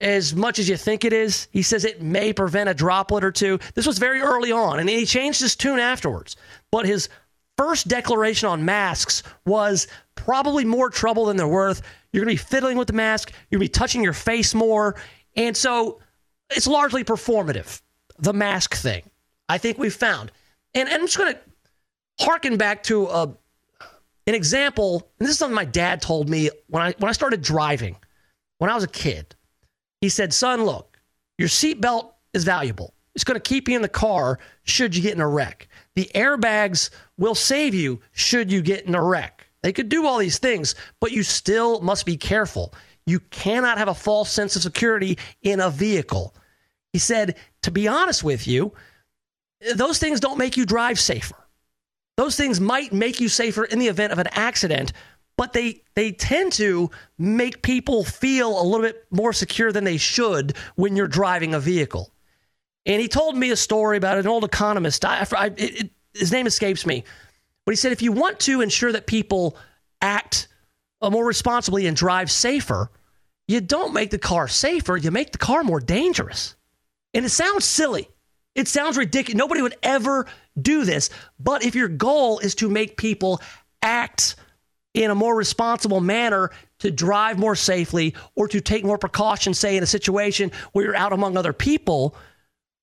as much as you think it is. He says it may prevent a droplet or two. This was very early on, and he changed his tune afterwards. But his first declaration on masks was probably more trouble than they're worth. You're going to be fiddling with the mask, you're going to be touching your face more. And so it's largely performative, the mask thing. I think we've found. And, and I'm just going to harken back to a, an example. And this is something my dad told me when I, when I started driving when I was a kid. He said, Son, look, your seatbelt is valuable. It's going to keep you in the car should you get in a wreck. The airbags will save you should you get in a wreck. They could do all these things, but you still must be careful. You cannot have a false sense of security in a vehicle. He said, to be honest with you, those things don't make you drive safer. Those things might make you safer in the event of an accident, but they they tend to make people feel a little bit more secure than they should when you're driving a vehicle. And he told me a story about an old economist. I, I, it, it, his name escapes me, but he said if you want to ensure that people act uh, more responsibly and drive safer, you don't make the car safer, you make the car more dangerous. And it sounds silly. It sounds ridiculous. Nobody would ever do this. But if your goal is to make people act in a more responsible manner to drive more safely or to take more precautions, say in a situation where you're out among other people,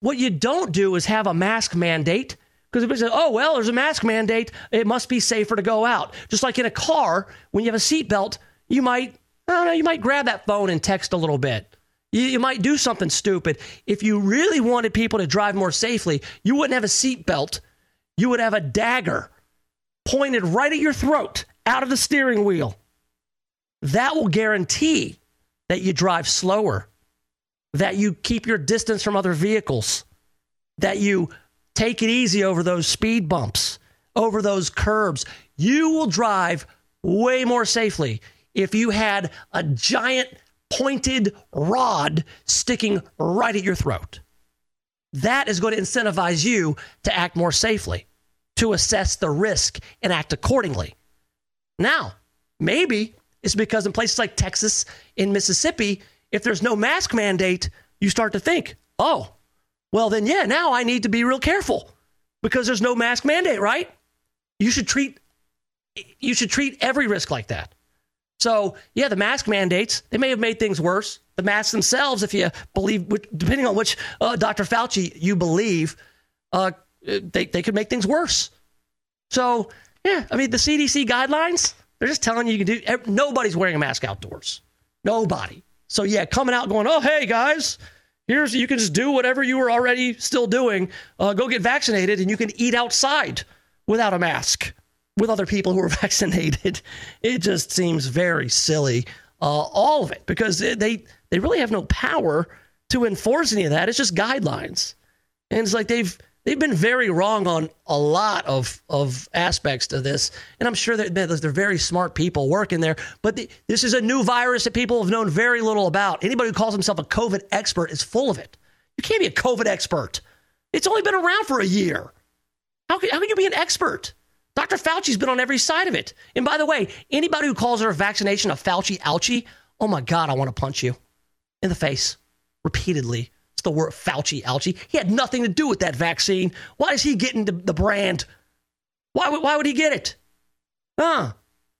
what you don't do is have a mask mandate because if say, oh, well, there's a mask mandate, it must be safer to go out. Just like in a car, when you have a seatbelt, you might, I don't know, you might grab that phone and text a little bit. You, you might do something stupid. If you really wanted people to drive more safely, you wouldn't have a seatbelt. You would have a dagger pointed right at your throat out of the steering wheel. That will guarantee that you drive slower, that you keep your distance from other vehicles, that you take it easy over those speed bumps, over those curbs. You will drive way more safely if you had a giant pointed rod sticking right at your throat. That is going to incentivize you to act more safely, to assess the risk and act accordingly. Now, maybe it's because in places like Texas, in Mississippi, if there's no mask mandate, you start to think, oh, well, then, yeah, now I need to be real careful because there's no mask mandate, right? You should treat you should treat every risk like that. So, yeah, the mask mandates, they may have made things worse. The masks themselves, if you believe, depending on which uh, Dr. Fauci you believe, uh, they, they could make things worse. So, yeah, I mean, the CDC guidelines, they're just telling you you can do, nobody's wearing a mask outdoors. Nobody. So, yeah, coming out going, oh, hey, guys, here's, you can just do whatever you were already still doing. Uh, go get vaccinated and you can eat outside without a mask with other people who are vaccinated. It just seems very silly, uh, all of it, because they they really have no power to enforce any of that. It's just guidelines, and it's like they've they've been very wrong on a lot of of aspects to this. And I'm sure that they're very smart people working there. But the, this is a new virus that people have known very little about. Anybody who calls himself a COVID expert is full of it. You can't be a COVID expert. It's only been around for a year. How can, how can you be an expert? Dr. Fauci's been on every side of it. And by the way, anybody who calls her vaccination a Fauci ouchie, oh my God, I want to punch you in the face repeatedly. It's the word Fauci ouchie. He had nothing to do with that vaccine. Why is he getting the, the brand? Why, why would he get it? Huh?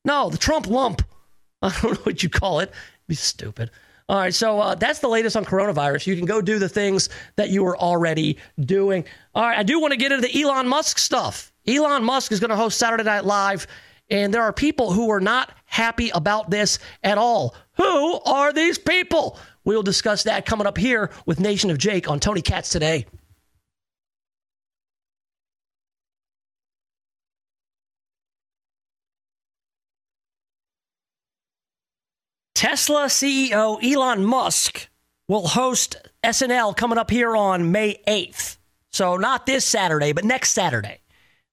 No, the Trump lump. I don't know what you call it. It'd be stupid. All right, so uh, that's the latest on coronavirus. You can go do the things that you were already doing. All right, I do want to get into the Elon Musk stuff. Elon Musk is going to host Saturday Night Live, and there are people who are not happy about this at all. Who are these people? We'll discuss that coming up here with Nation of Jake on Tony Katz today. Tesla CEO Elon Musk will host SNL coming up here on May 8th. So, not this Saturday, but next Saturday.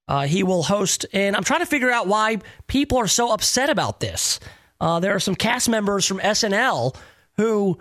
Uh, he will host, and I'm trying to figure out why people are so upset about this. Uh, there are some cast members from SNL who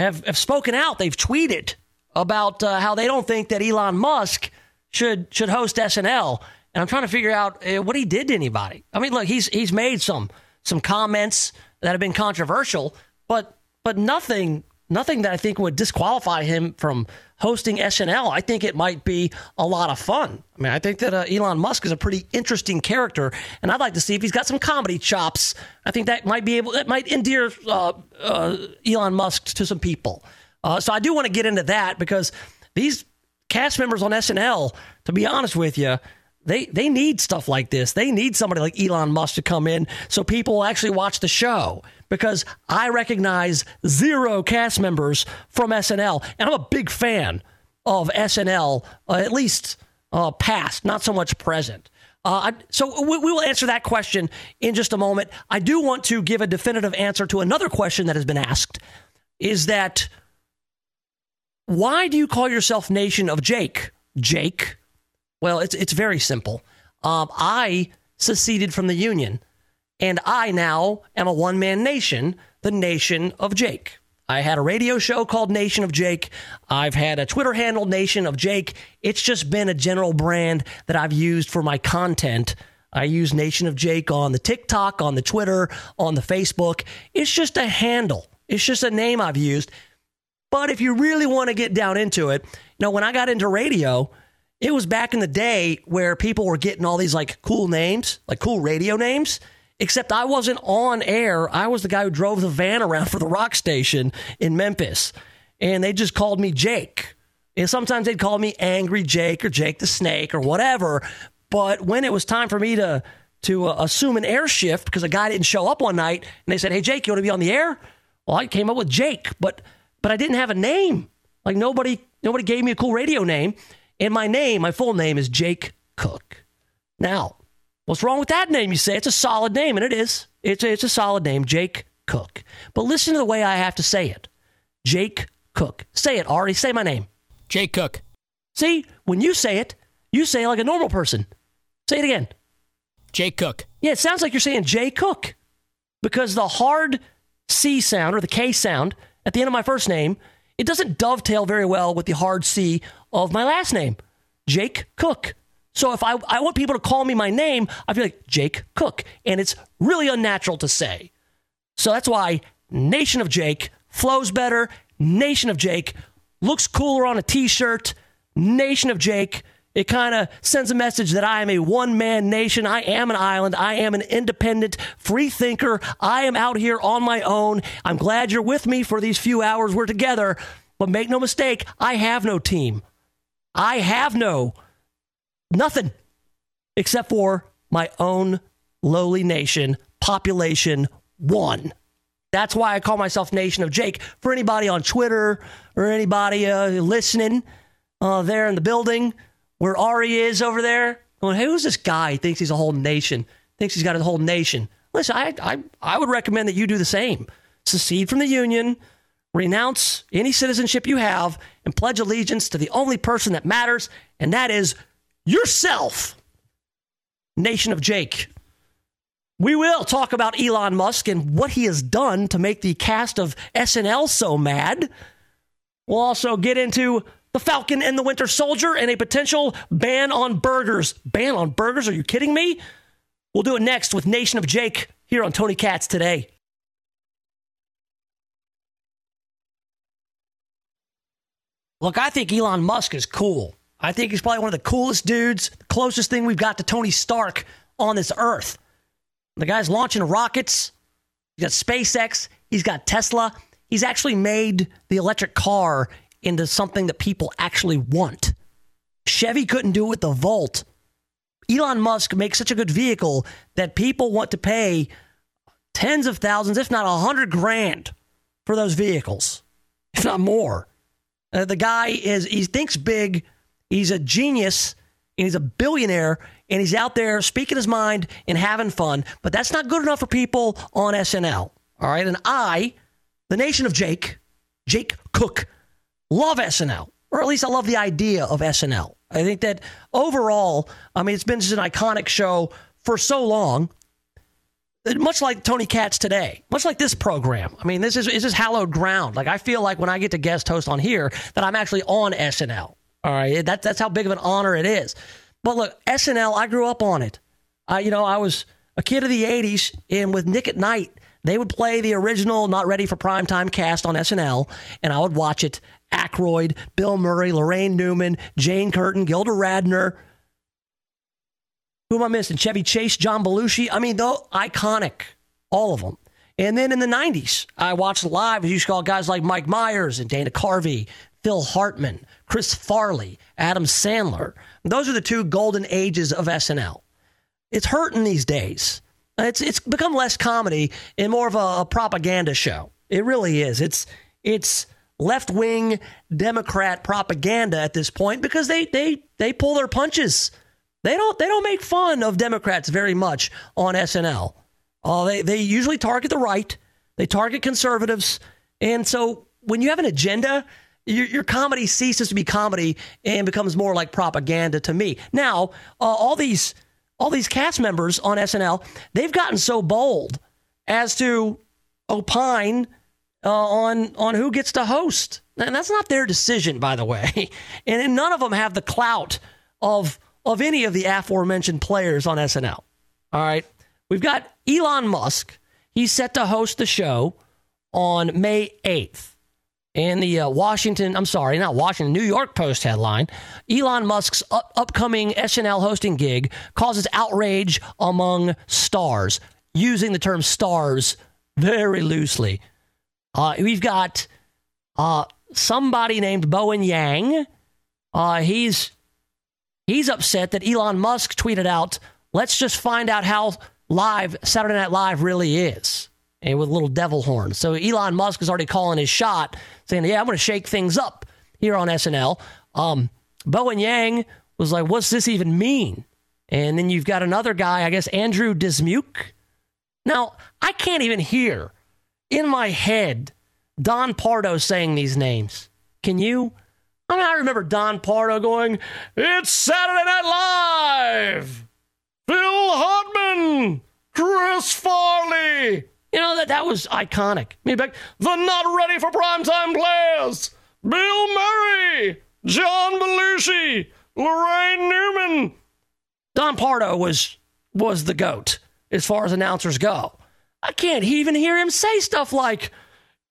have, have spoken out. They've tweeted about uh, how they don't think that Elon Musk should should host SNL, and I'm trying to figure out uh, what he did to anybody. I mean, look, he's he's made some some comments that have been controversial, but but nothing nothing that I think would disqualify him from hosting SNL. I think it might be a lot of fun. I mean, I think that uh, Elon Musk is a pretty interesting character, and I'd like to see if he's got some comedy chops. I think that might be able that might endear uh, uh, Elon Musk to some people. Uh, so I do want to get into that because these cast members on SNL, to be honest with you, they they need stuff like this. They need somebody like Elon Musk to come in so people actually watch the show. Because I recognize zero cast members from SNL, and I'm a big fan of SNL, uh, at least uh, past, not so much present. Uh, so we, we will answer that question in just a moment. I do want to give a definitive answer to another question that has been asked: Is that why do you call yourself Nation of Jake? Jake. Well, it's it's very simple. Um, I seceded from the Union, and I now am a one man nation, the Nation of Jake. I had a radio show called Nation of Jake. I've had a Twitter handle, Nation of Jake. It's just been a general brand that I've used for my content. I use Nation of Jake on the TikTok, on the Twitter, on the Facebook. It's just a handle. It's just a name I've used. But if you really want to get down into it, you know, when I got into radio, it was back in the day where people were getting all these like cool names, like cool radio names. Except I wasn't on air. I was the guy who drove the van around for the rock station in Memphis. And they just called me Jake. And sometimes they'd call me Angry Jake or Jake the Snake or whatever. But when it was time for me to to uh, assume an air shift because a guy didn't show up one night and they said, "Hey Jake, you want to be on the air?" Well, I came up with Jake, but but I didn't have a name. Like nobody nobody gave me a cool radio name. And my name, my full name is Jake Cook. Now, what's wrong with that name? You say it's a solid name, and it is. It's a, it's a solid name, Jake Cook. But listen to the way I have to say it Jake Cook. Say it, Ari. Say my name. Jake Cook. See, when you say it, you say it like a normal person. Say it again. Jake Cook. Yeah, it sounds like you're saying Jay Cook because the hard C sound or the K sound at the end of my first name, it doesn't dovetail very well with the hard C of my last name, Jake Cook. So if I, I want people to call me my name, I feel like Jake Cook. And it's really unnatural to say. So that's why Nation of Jake flows better. Nation of Jake looks cooler on a t shirt. Nation of Jake. It kind of sends a message that I am a one man nation. I am an island. I am an independent free thinker. I am out here on my own. I'm glad you're with me for these few hours we're together. But make no mistake, I have no team. I have no nothing except for my own lowly nation, population one. That's why I call myself Nation of Jake. For anybody on Twitter or anybody uh, listening uh, there in the building where Ari is over there, going, hey, who's this guy? He thinks he's a whole nation, thinks he's got a whole nation. Listen, I, I, I would recommend that you do the same. Secede from the Union, renounce any citizenship you have, and pledge allegiance to the only person that matters, and that is yourself. Nation of Jake. We will talk about Elon Musk and what he has done to make the cast of SNL so mad. We'll also get into the Falcon and the Winter Soldier and a potential ban on burgers. Ban on burgers? Are you kidding me? We'll do it next with Nation of Jake here on Tony Katz today. Look, I think Elon Musk is cool. I think he's probably one of the coolest dudes, closest thing we've got to Tony Stark on this earth. The guy's launching rockets. He's got SpaceX. He's got Tesla. He's actually made the electric car into something that people actually want. Chevy couldn't do it with the Volt. Elon Musk makes such a good vehicle that people want to pay tens of thousands, if not a hundred grand, for those vehicles, if not more. Uh, the guy is he thinks big. He's a genius and he's a billionaire and he's out there speaking his mind and having fun. But that's not good enough for people on SNL. All right. And I, the nation of Jake, Jake Cook, love SNL, or at least I love the idea of SNL. I think that overall, I mean, it's been just an iconic show for so long much like Tony Katz today, much like this program. I mean, this is this is hallowed ground. Like I feel like when I get to guest host on here, that I'm actually on SNL. All right, that, that's how big of an honor it is. But look, SNL, I grew up on it. I, you know, I was a kid of the '80s, and with Nick at Nite, they would play the original "Not Ready for Primetime" cast on SNL, and I would watch it. Aykroyd, Bill Murray, Laraine Newman, Jane Curtin, Gilda Radner. Who am I missing? Chevy Chase, John Belushi. I mean, though, iconic, all of them. And then in the 90s, I watched live, as you call guys like Mike Myers and Dana Carvey, Phil Hartman, Chris Farley, Adam Sandler. Those are the two golden ages of SNL. It's hurting these days. It's it's become less comedy and more of a, a propaganda show. It really is. It's it's left wing Democrat propaganda at this point because they they they pull their punches. They don't they don't make fun of Democrats very much on SNL. Uh, they they usually target the right. They target conservatives, and so when you have an agenda, your, your comedy ceases to be comedy and becomes more like propaganda to me. Now, uh, all these all these cast members on SNL, they've gotten so bold as to opine uh, on on who gets to host, and that's not their decision, by the way. and none of them have the clout of of any of the aforementioned players on SNL. All right. We've got Elon Musk. He's set to host the show on May 8th. In the uh, Washington, I'm sorry, not Washington, New York Post headline Elon Musk's up- upcoming SNL hosting gig causes outrage among stars, using the term stars very loosely. Uh, we've got uh, somebody named Bowen Yang. Uh, he's He's upset that Elon Musk tweeted out, let's just find out how live Saturday Night Live really is. And with a little devil horn. So Elon Musk is already calling his shot, saying, Yeah, I'm going to shake things up here on SNL. Um, Bowen Yang was like, What's this even mean? And then you've got another guy, I guess, Andrew Dismuke. Now, I can't even hear in my head Don Pardo saying these names. Can you? I mean, I remember Don Pardo going, It's Saturday Night Live! Phil Hartman! Chris Farley! You know, that, that was iconic. Mean, back, the not ready for primetime players! Bill Murray! John Belushi! Laraine Newman! Don Pardo was was the GOAT as far as announcers go. I can't even hear him say stuff like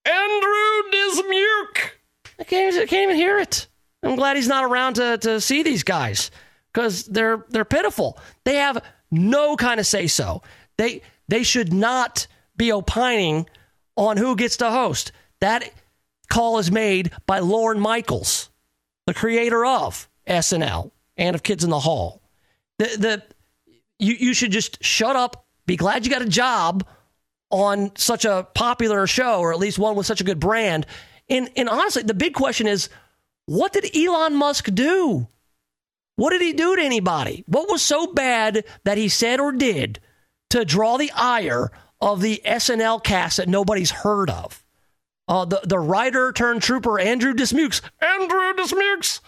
Andrew Dismuke. I can't, I can't even hear it. I'm glad he's not around to, to see these guys because they're they're pitiful. They have no kind of say so. They they should not be opining on who gets to host. That call is made by Lorne Michaels, the creator of SNL and of Kids in the Hall. The the you you should just shut up. Be glad you got a job on such a popular show, or at least one with such a good brand. And and honestly, the big question is what did Elon Musk do? What did he do to anybody? What was so bad that he said or did to draw the ire of the SNL cast that nobody's heard of? Uh, the, the writer turned trooper Andrew Dismukes, Andrew Dismukes,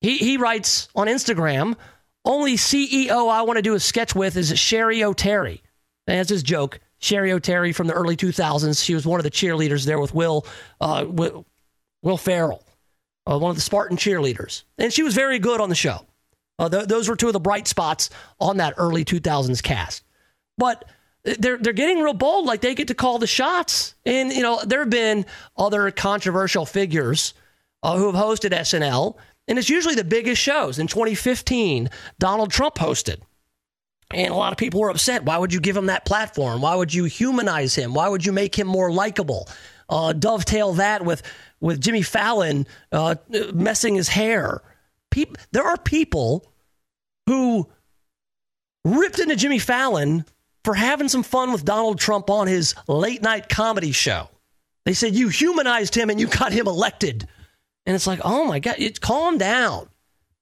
he, he writes on Instagram, only CEO I want to do a sketch with is Cheri Oteri. That's his joke. Cheri Oteri from the early 2000s. She was one of the cheerleaders there with Will, uh, Will, Will Ferrell uh, one of the Spartan cheerleaders, and she was very good on the show. Uh, th- those were two of the bright spots on that early 2000s cast. But they're they're getting real bold, like they get to call the shots. And you know, there have been other controversial figures uh, who have hosted SNL, and it's usually the biggest shows. In 2015, Donald Trump hosted. And a lot of people were upset. Why would you give him that platform? Why would you humanize him? Why would you make him more likable? Uh, dovetail that with with Jimmy Fallon uh, messing his hair. People, there are people who ripped into Jimmy Fallon for having some fun with Donald Trump on his late night comedy show. They said you humanized him and you got him elected. And it's like, oh my God, it, calm down.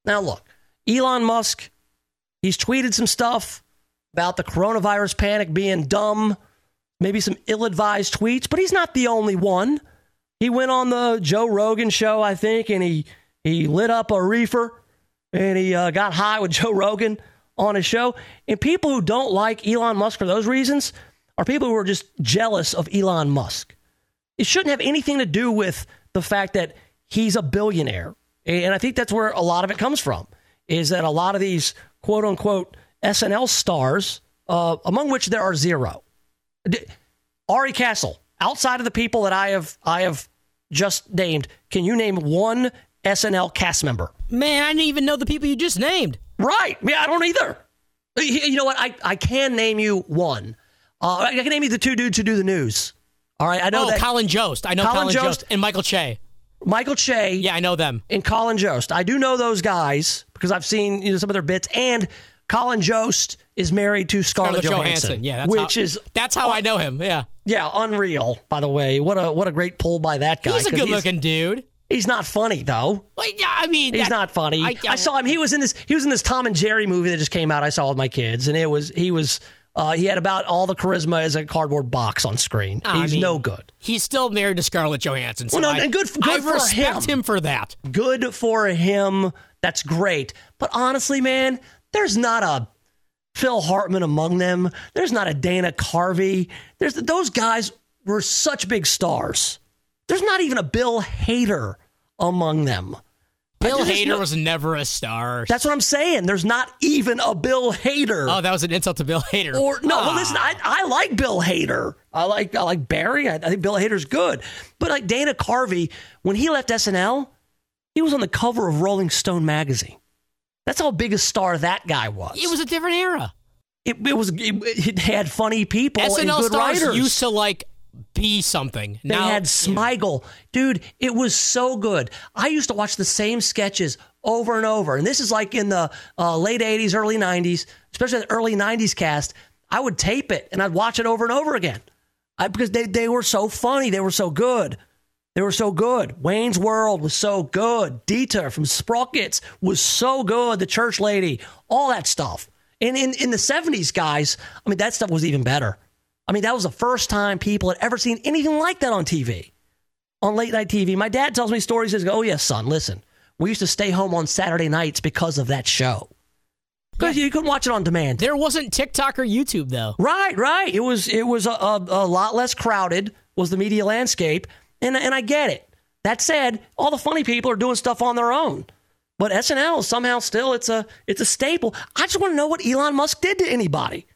Now, look, Elon Musk, he's tweeted some stuff about the coronavirus panic being dumb, maybe some ill advised tweets, but he's not the only one. He went on the Joe Rogan show, I think, and he, he lit up a reefer and he uh, got high with Joe Rogan on his show. And people who don't like Elon Musk for those reasons are people who are just jealous of Elon Musk. It shouldn't have anything to do with the fact that he's a billionaire. And I think that's where a lot of it comes from, is that a lot of these quote unquote SNL stars, uh, among which there are zero. Ari Castle, outside of the people that I have I have just named, can you name one SNL cast member? Man, I didn't even know the people you just named. Right. Yeah, I don't either. You know what? I, I can name you one. Uh, I can name you the two dudes who do the news. All right. I know oh, that Colin Jost. I know Colin, Colin Jost. Jost. and Michael Che. Michael Che Yeah, I know them. and Colin Jost. I do know those guys because I've seen you know, some of their bits. And Colin Jost is married to Scarlett, Scarlett Johansson, Johansson. Yeah, that's which how, is that's how I know him. Yeah, yeah unreal. By the way, what a what a great pull by that guy. he's a good-looking dude. He's not funny though. Like, yeah, I mean, He's that- not funny. I, I- saw him. He was in this. He was in this Tom and Jerry movie that just came out. I saw with my kids, and it was he was. Uh, he had about all the charisma as a cardboard box on screen. I He's mean, no good. He's still married to Scarlett Johansson. So Well, no, I, and good- good I for respect him. him for that. Good for him. That's great. But honestly, man, there's not a Phil Hartman among them. There's not a Dana Carvey. There's those guys were such big stars. There's not even a Bill Hader among them. Bill Hader know- was never a star. That's what I'm saying. There's not even a Bill Hader. oh, that was an insult to Bill Hader. Or no, well, Ah. listen, I, I like Bill Hader. I like I like Barry. I, I think Bill Hader's good. But like Dana Carvey, when he left SNL, he was on the cover of Rolling Stone magazine. That's how big a star that guy was. it was a different era. It, it was. It, it had funny people and SNL good stars writers. used to like be something. They now, had Smigel. Dude, it was so good. I used to watch the same sketches over and over. And this is like in the uh, late 80s, early 90s, especially the early 90s cast. I would tape it and I'd watch it over and over again I, because they, they were so funny. They were so good. They were so good. Wayne's World was so good. Dieter from Sprockets was so good. The Church Lady, all that stuff. And in, in the 70s, guys, I mean, that stuff was even better. I mean, that was the first time people had ever seen anything like that on TV, on late night TV. My dad tells me stories. He says, "Oh yes, son, listen, we used to stay home on Saturday nights because of that show. Because you couldn't watch it on demand. There wasn't TikTok or YouTube though. Right, right. It was it was a, a, a lot less crowded. Was the media landscape, and and I get it. That said, all the funny people are doing stuff on their own. But SNL somehow still it's a it's a staple. I just want to know what Elon Musk did to anybody.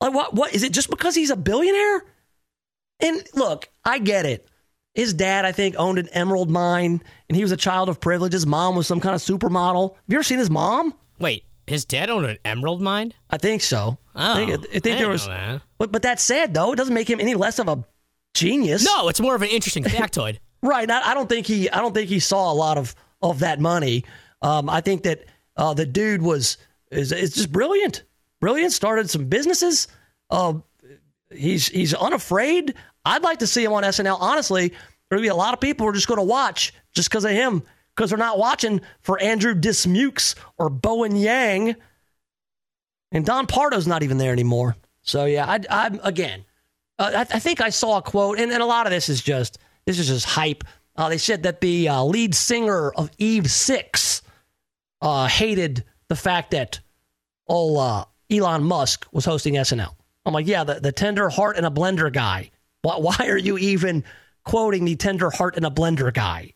Like what what is it just because he's a billionaire? And look, I get it. His dad, I think, owned an emerald mine, and he was a child of privilege. His mom was some kind of supermodel. Have you ever seen his mom? Wait, his dad owned an emerald mine? I think so. Oh, I think, I think didn't there was. know that. But but that said, though, it doesn't make him any less of a genius. No, it's more of an interesting factoid. right? I, I don't think he. I don't think he saw a lot of of that money. Um, I think that uh, the dude was is is just brilliant. Brilliant. Started some businesses. Uh, he's he's unafraid. I'd like to see him on SNL. Honestly, there'll be a lot of people who are just going to watch just because of him because they're not watching for Andrew Dismukes or Bowen Yang. And Don Pardo's not even there anymore. So yeah, I, I'm again. Uh, I, I think I saw a quote, and, and a lot of this is just this is just hype. Uh, they said that the uh, lead singer of Eve Six uh, hated the fact that uh, Elon Musk was hosting SNL. I'm like, yeah, the, the tender heart and a blender guy. Why, why are you even quoting the tender heart and a blender guy?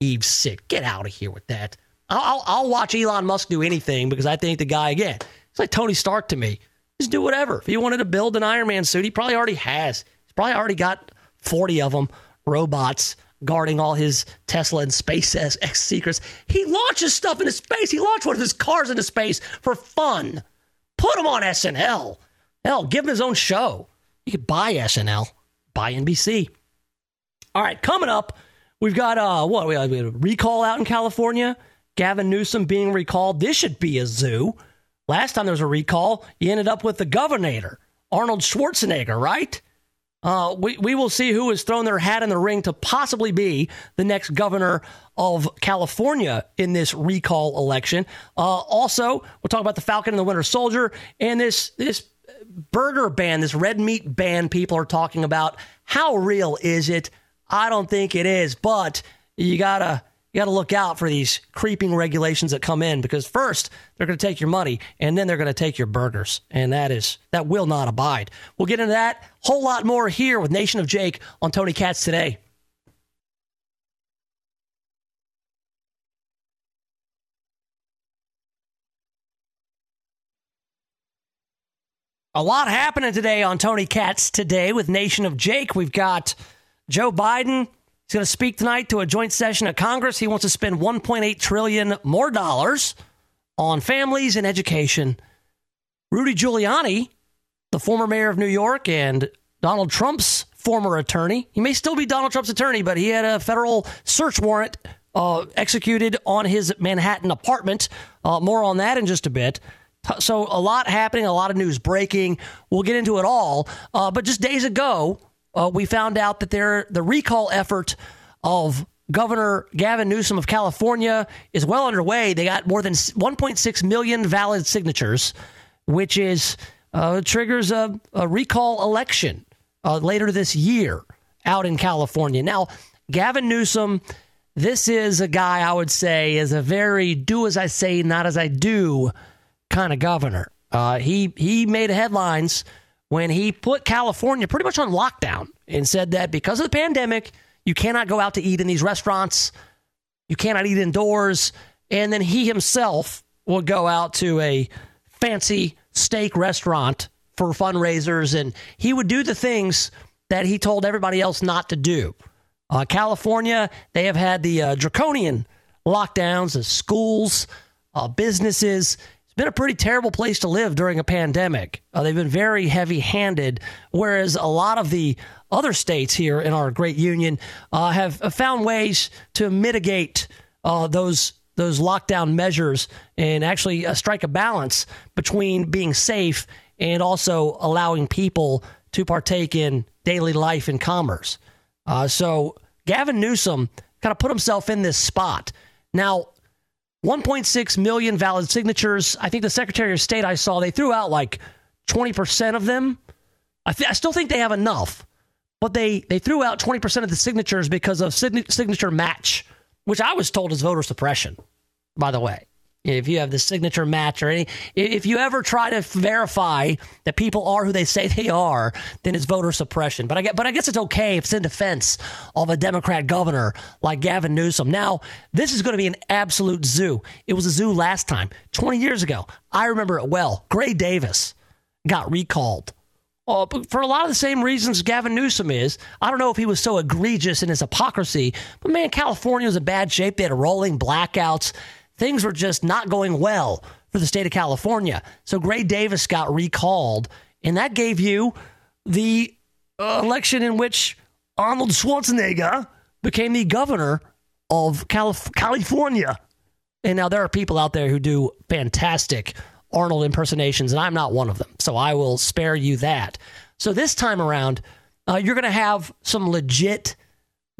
Eve Six, get out of here with that. I'll, I'll, I'll watch Elon Musk do anything because I think the guy again. It's like Tony Stark to me. Just do whatever. If he wanted to build an Iron Man suit, he probably already has. He's probably already got 40 of them, robots guarding all his Tesla and SpaceX secrets. He launches stuff into space. He launched one of his cars into space for fun. Put him on SNL. Hell, give him his own show. You could buy SNL, buy NBC. All right, coming up, we've got uh what we have a recall out in California. Gavin Newsom being recalled. This should be a zoo. Last time there was a recall, you ended up with the governor, Arnold Schwarzenegger, right? Uh, we, we will see who has thrown their hat in the ring to possibly be the next governor of California in this recall election. Uh, also, we'll talk about the Falcon and the Winter Soldier and this this burger ban, this red meat ban people are talking about, how real is it? I don't think it is, but you gotta you got to look out for these creeping regulations that come in because first they're going to take your money and then they're going to take your burgers. And that is that will not abide. We'll get into that whole lot more here with nation of jake on tony katz today. A lot happening today on tony katz today with nation of jake. We've got joe biden He's going to speak tonight to a joint session of Congress. He wants to spend 1.8 trillion more dollars on families and education. Rudy Giuliani, the former mayor of New York and Donald Trump's former attorney, he may still be Donald Trump's attorney, but he had a federal search warrant uh, executed on his Manhattan apartment. Uh, more on that in just a bit. So, a lot happening, a lot of news breaking. We'll get into it all. Uh, but just days ago, uh, we found out that there, the recall effort of Governor Gavin Newsom of California is well underway. They got more than 1.6 million valid signatures, which is uh, triggers a, a, recall election uh, later this year out in California. Now, Gavin Newsom, this is a guy I would say is a very do as I say, not as I do kind of governor. Uh, he he made headlines when he put California pretty much on lockdown and said that because of the pandemic, you cannot go out to eat in these restaurants, you cannot eat indoors, and then he himself would go out to a fancy steak restaurant for fundraisers. And he would do the things that he told everybody else not to do. Uh, California, they have had the uh, draconian lockdowns of schools, uh, businesses, been a pretty terrible place to live during a pandemic. Uh, they've been very heavy handed, whereas a lot of the other states here in our great union uh, have found ways to mitigate uh, those those lockdown measures and actually uh, strike a balance between being safe and also allowing people to partake in daily life and commerce. Uh, so Gavin Newsom kind of put himself in this spot. Now, 1.6 million valid signatures. I think the Secretary of State I saw, they threw out like 20% of them. I, th- I still think they have enough, but they, they threw out 20% of the signatures because of signature match, which I was told is voter suppression, by the way if you have the signature match or any if you ever try to verify that people are who they say they are then it's voter suppression. But i get but i guess it's okay if it's in defense of a democrat governor like gavin newsom. Now this is going to be an absolute zoo. It was a zoo last time 20 years ago. I remember it well. Gray davis got recalled. Uh, for a lot of the same reasons Gavin Newsom is. I don't know if he was so egregious in his hypocrisy, but man, California was in bad shape. They had rolling blackouts things were just not going well for the state of California. So Gray Davis got recalled, and that gave you the uh, election in which Arnold Schwarzenegger became the governor of Calif- California. And now there are people out there who do fantastic Arnold impersonations, and I'm not one of them. So I will spare you that. So this time around, uh, you're going to have some legit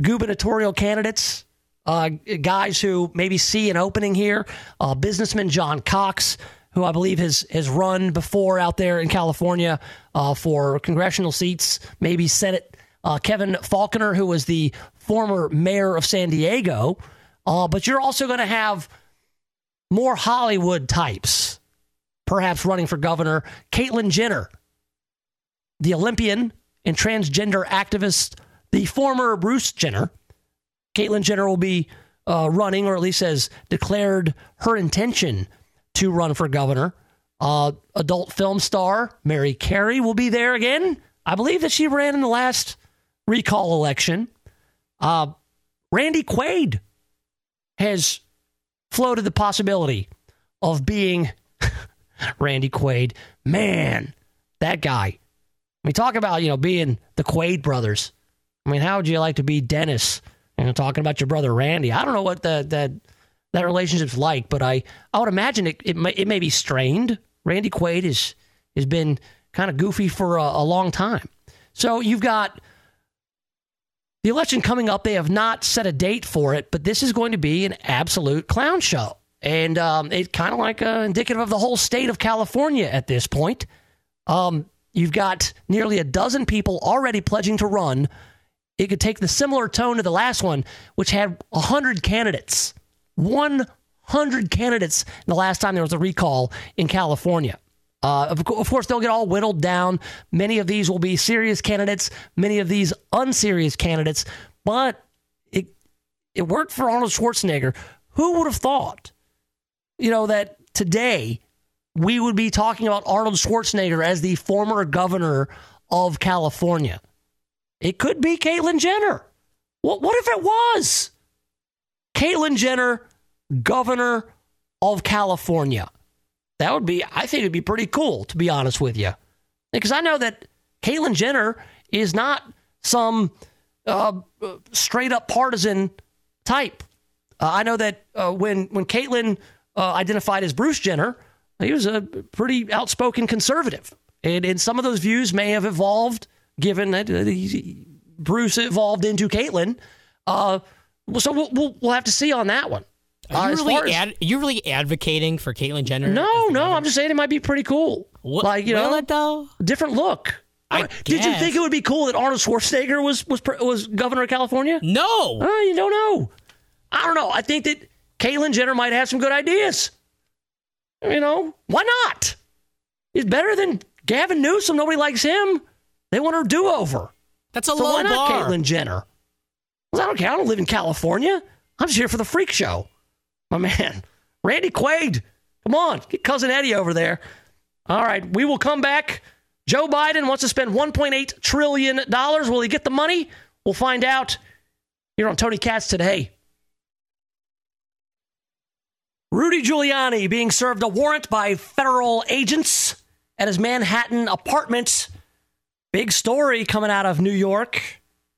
gubernatorial candidates uh, guys who maybe see an opening here. Uh, businessman John Cox, who I believe has has run before out there in California uh, for congressional seats, maybe Senate. Uh, Kevin Faulconer, who was the former mayor of San Diego, uh, but you're also going to have more Hollywood types, perhaps running for governor. Caitlyn Jenner, the Olympian and transgender activist, the former Bruce Jenner Caitlyn Jenner will be uh, running, or at least has declared her intention to run for governor. Uh, adult film star Mary Carey will be there again. I believe that she ran in the last recall election. Uh, Randy Quaid has floated the possibility of being Randy Quaid. Man, that guy. We talk about, you know, being the Quaid brothers. I mean, how would you like to be Dennis you know, talking about your brother Randy. I don't know what the, that that relationship's like, but I I would imagine it it may, it may be strained. Randy Quaid is has been kind of goofy for a, a long time. So you've got the election coming up. They have not set a date for it, but this is going to be an absolute clown show. And um, it's kind of like uh, indicative of the whole state of California at this point. Um, You've got nearly a dozen people already pledging to run. It could take the similar tone to the last one, which had 100 candidates. 100 candidates the last time there was a recall in California. Uh, of, of, course, they'll get all whittled down. Many of these will be serious candidates, many of these unserious candidates, but it it worked for Arnold Schwarzenegger. Who would have thought, you know, that today we would be talking about Arnold Schwarzenegger as the former governor of California? It could be Caitlyn Jenner. What, what if it was? Caitlyn Jenner, governor of California. That would be, I think it'd be pretty cool, to be honest with you. Because I know that Caitlyn Jenner is not some uh, straight up partisan type. Uh, I know that uh, when, when Caitlyn uh, identified as Bruce Jenner, he was a pretty outspoken conservative. And, and some of those views may have evolved given that uh, Bruce evolved into Caitlyn. Uh, so we'll, we'll, we'll have to see on that one. Are you, uh, really as, ad, you really advocating for Caitlyn Jenner? No, no. I'm just saying it might be pretty cool. What, like you know, it though? different look. I uh, Did you think it would be cool that Arnold Schwarzenegger was was was governor of California? No. Uh, you don't know. I don't know. I think that Caitlyn Jenner might have some good ideas. You know, why not? He's better than Gavin Newsom. Nobody likes him. They want her do over. That's a so low why not bar. Caitlyn Jenner? Well, I don't care. I don't live in California. I'm just here for the freak show. My man, Randy Quaid. Come on, get cousin Eddie over there. All right, we will come back. Joe Biden wants to spend 1.8 trillion dollars. Will he get the money? We'll find out here on Tony Katz today. Rudy Giuliani being served a warrant by federal agents at his Manhattan apartment. Big story coming out of New York.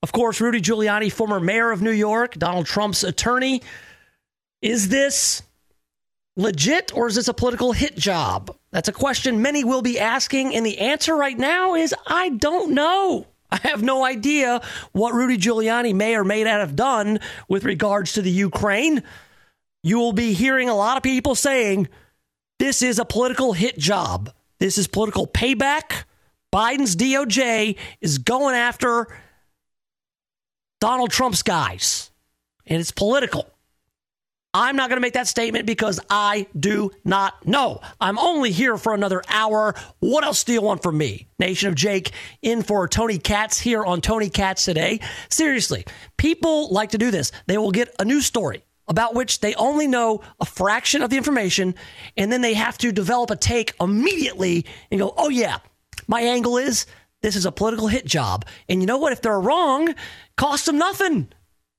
Of course, Rudy Giuliani, former mayor of New York, Donald Trump's attorney. Is this legit or is this a political hit job? That's a question many will be asking. And the answer right now is I don't know. I have no idea what Rudy Giuliani may or may not have done with regards to the Ukraine. You will be hearing a lot of people saying this is a political hit job. This is political payback. Biden's DOJ is going after Donald Trump's guys, and it's political. I'm not going to make that statement because I do not know. I'm only here for another hour. What else do you want from me? Nation of Jake in for Tony Katz here on Tony Katz today. Seriously, people like to do this. They will get a news story about which they only know a fraction of the information, and then they have to develop a take immediately and go, oh, yeah, my angle is this is a political hit job. And you know what? If they're wrong, cost them nothing.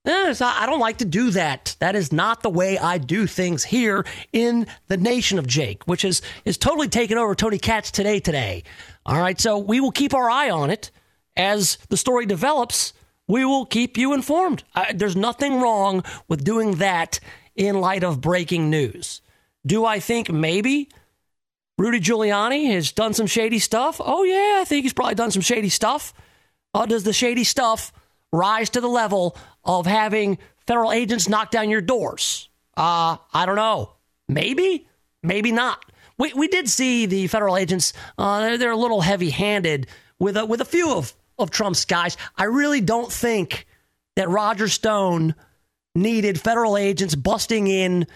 I don't like to do that. That is not the way I do things here in the nation of Jake, which is is totally taken over Tony Katz today. Today, all right. So we will keep our eye on it as the story develops. We will keep you informed. I, there's nothing wrong with doing that in light of breaking news. Do I think maybe Rudy Giuliani has done some shady stuff? Oh yeah, I think he's probably done some shady stuff. Uh, does the shady stuff rise to the level of having federal agents knock down your doors? Uh, I don't know. Maybe, maybe not. We, we did see the federal agents, uh, they're, they're a little heavy handed with a, with a few of, of Trump's guys. I really don't think that Roger Stone needed federal agents busting in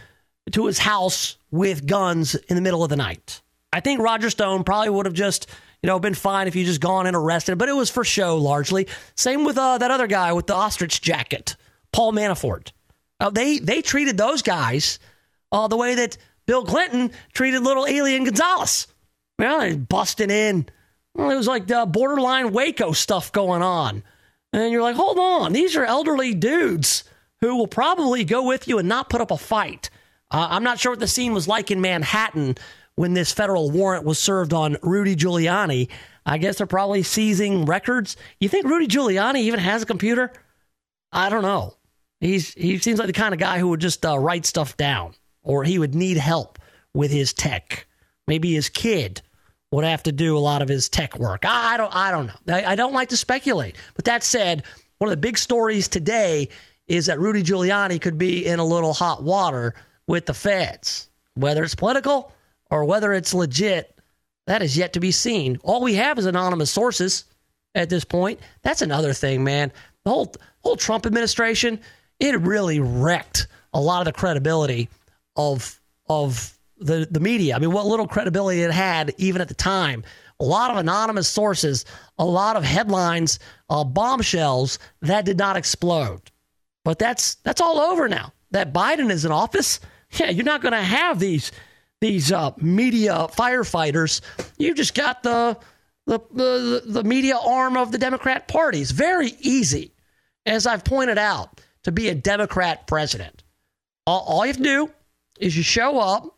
to his house with guns in the middle of the night. I think Roger Stone probably would have just you know, been fine if you just gone and arrested, but it was for show largely. Same with uh, that other guy with the ostrich jacket, Paul Manafort. Uh, they they treated those guys uh, the way that Bill Clinton treated little Elian Gonzalez. Well, they busting in. Well, it was like the borderline Waco stuff going on. And you're like, hold on, these are elderly dudes who will probably go with you and not put up a fight. Uh, I'm not sure what the scene was like in Manhattan when this federal warrant was served on Rudy Giuliani. I guess they're probably seizing records. You think Rudy Giuliani even has a computer? I don't know. He's he seems like the kind of guy who would just uh, write stuff down, or he would need help with his tech. Maybe his kid would have to do a lot of his tech work. I, I don't I don't know. I, I don't like to speculate. But that said, one of the big stories today is that Rudy Giuliani could be in a little hot water with the feds, whether it's political or whether it's legit, That is yet to be seen. All we have is anonymous sources at this point. That's another thing, man. The whole whole Trump administration, it really wrecked a lot of the credibility of of the the media. I mean, what little credibility it had even at the time. A lot of anonymous sources, a lot of headlines, uh, bombshells that did not explode. But that's that's all over now. That Biden is in office. Yeah, you're not going to have these these uh, media firefighters. You just got the, the the the media arm of the Democrat Party. It's very easy, as I've pointed out, to be a Democrat president. All, all you have to do is you show up,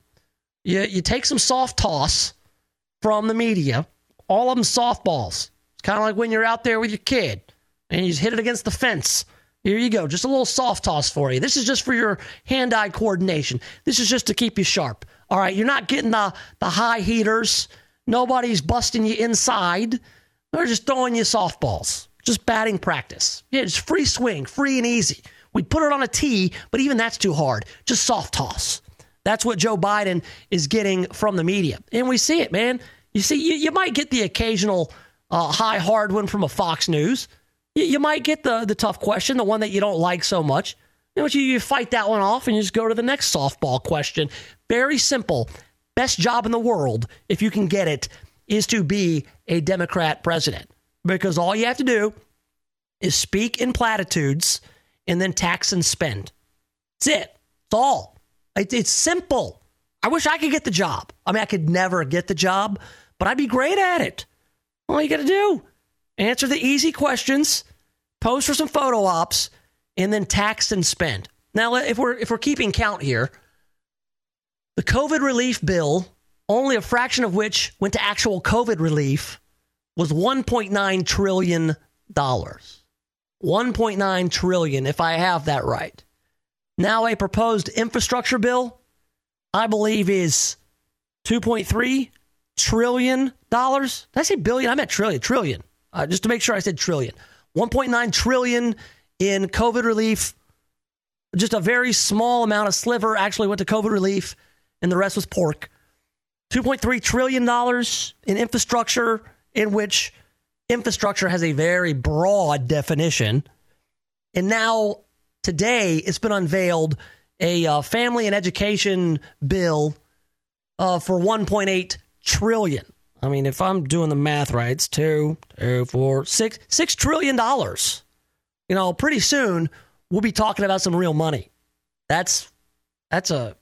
you you take some soft toss from the media, all of them softballs. It's kind of like when you're out there with your kid and you just hit it against the fence. Here you go, just a little soft toss for you. This is just for your hand-eye coordination. This is just to keep you sharp. All right, you're not getting the the high heaters. Nobody's busting you inside. They're just throwing you softballs. Just batting practice. Yeah, just free swing, free and easy. We'd put it on a tee, but even that's too hard. Just soft toss. That's what Joe Biden is getting from the media. And we see it, man. You see, you, you might get the occasional uh, high hard one from a Fox News. You, you, might get the, the tough question, the one that you don't like so much. You, know, you, you fight that one off and you just go to the next softball question. Very simple. Best job in the world, if you can get it, is to be a Democrat president. Because all you have to do is speak in platitudes and then tax and spend. That's it. It's all. It's simple. I wish I could get the job. I mean, I could never get the job, but I'd be great at it. All you got to do, answer the easy questions, pose for some photo ops, and then tax and spend. Now, if we're if we're keeping count here, the COVID relief bill, only a fraction of which went to actual COVID relief, was 1.9 trillion dollars. 1.9 trillion, if I have that right. Now, a proposed infrastructure bill, I believe, is 2.3 trillion dollars. Did I say billion? I meant trillion. Trillion. Uh, just to make sure I said trillion. 1.9 trillion in COVID relief. Just a very small amount of sliver actually went to COVID relief, and the rest was pork. 2.3 trillion dollars in infrastructure, in which infrastructure has a very broad definition. And now today it's been unveiled a uh, family and education bill uh, for 1.8 trillion. I mean, if I'm doing the math right, it's two, two, four, six, six trillion dollars. You know, pretty soon we'll be talking about some real money. That's that's a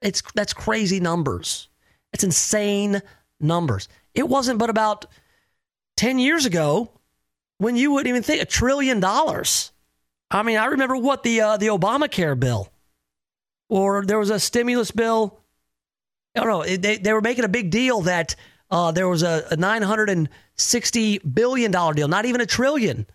it's that's crazy numbers. It's insane numbers. It wasn't but about 10 years ago when you wouldn't even think a trillion dollars I mean, I remember what the uh, the Obamacare bill, or there was a stimulus bill. I don't know. They they were making a big deal that uh, there was a, a nine hundred and sixty billion dollar deal, not even a trillion,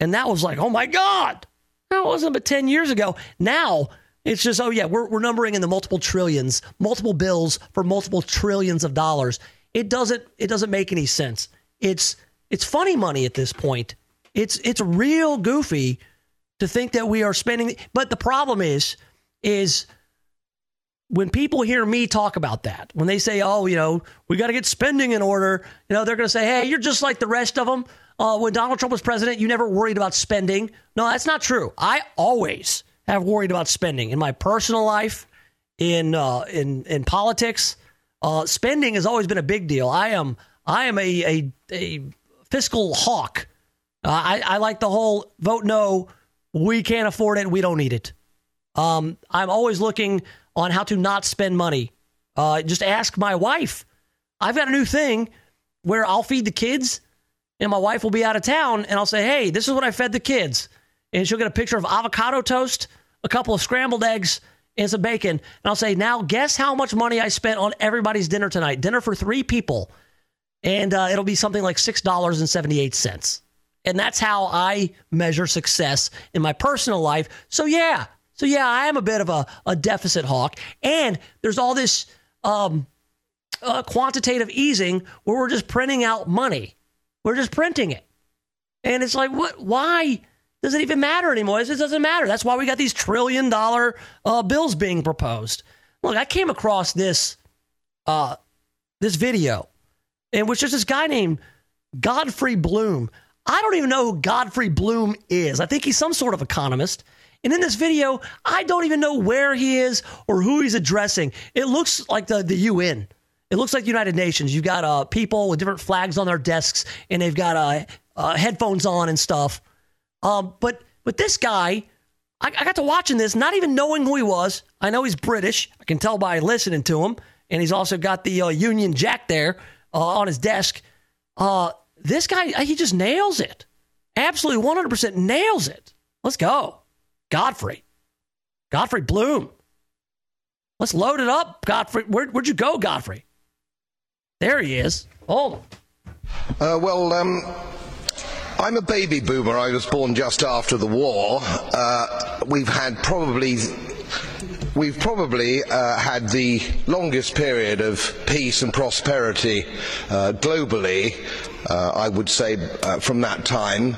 and that was like, oh my god, that wasn't but ten years ago. Now it's just, oh yeah, we're we're numbering in the multiple trillions, multiple bills for multiple trillions of dollars. It doesn't it doesn't make any sense. It's it's funny money at this point. It's it's real goofy to think that we are spending. But the problem is, is when people hear me talk about that, when they say, "Oh, you know, we got to get spending in order," you know, they're going to say, "Hey, you're just like the rest of them." Uh, when Donald Trump was president, you never worried about spending. No, that's not true. I always have worried about spending in my personal life, in uh, in in politics. Uh, spending has always been a big deal. I am I am a a, a fiscal hawk. Uh, I, I like the whole vote no we can't afford it. We don't need it. Um, I'm always looking on how to not spend money. Uh, just ask my wife. I've got a new thing where I'll feed the kids, and my wife will be out of town, and I'll say, "Hey, this is what I fed the kids," and she'll get a picture of avocado toast, a couple of scrambled eggs, and some bacon, and I'll say, "Now, guess how much money I spent on everybody's dinner tonight? Dinner for three people, and uh, it'll be something like six dollars and seventy eight cents." And that's how I measure success in my personal life. So, yeah. So, yeah, I am a bit of a, a deficit hawk. And there's all this um, uh, quantitative easing where we're just printing out money. We're just printing it. And it's like, what? Why does it even matter anymore? It doesn't matter. That's why we got these trillion dollar uh, bills being proposed. Look, I came across this uh, this video and which there's this guy named Godfrey Bloom. I don't even know who Godfrey Bloom is. I think he's some sort of economist. And in this video, I don't even know where he is or who he's addressing. It looks like the, the UN. It looks like the United Nations. You've got uh, people with different flags on their desks, and they've got uh, uh, headphones on and stuff. Um, but but this guy, I, I got to watching this, not even knowing who he was. I know he's British. I can tell by listening to him, and he's also got the uh, Union Jack there uh, on his desk. Uh, this guy, he just nails it. Absolutely 100% nails it. Let's go. Godfrey. Godfrey Bloom. Let's load it up, Godfrey. Where, would you go, Godfrey? There he is. Hold. Uh, well, um, I'm a baby boomer. I was born just after the war. Uh, we've had probably. We've probably uh, had the longest period of peace and prosperity uh, globally, uh, I would say, uh, from that time.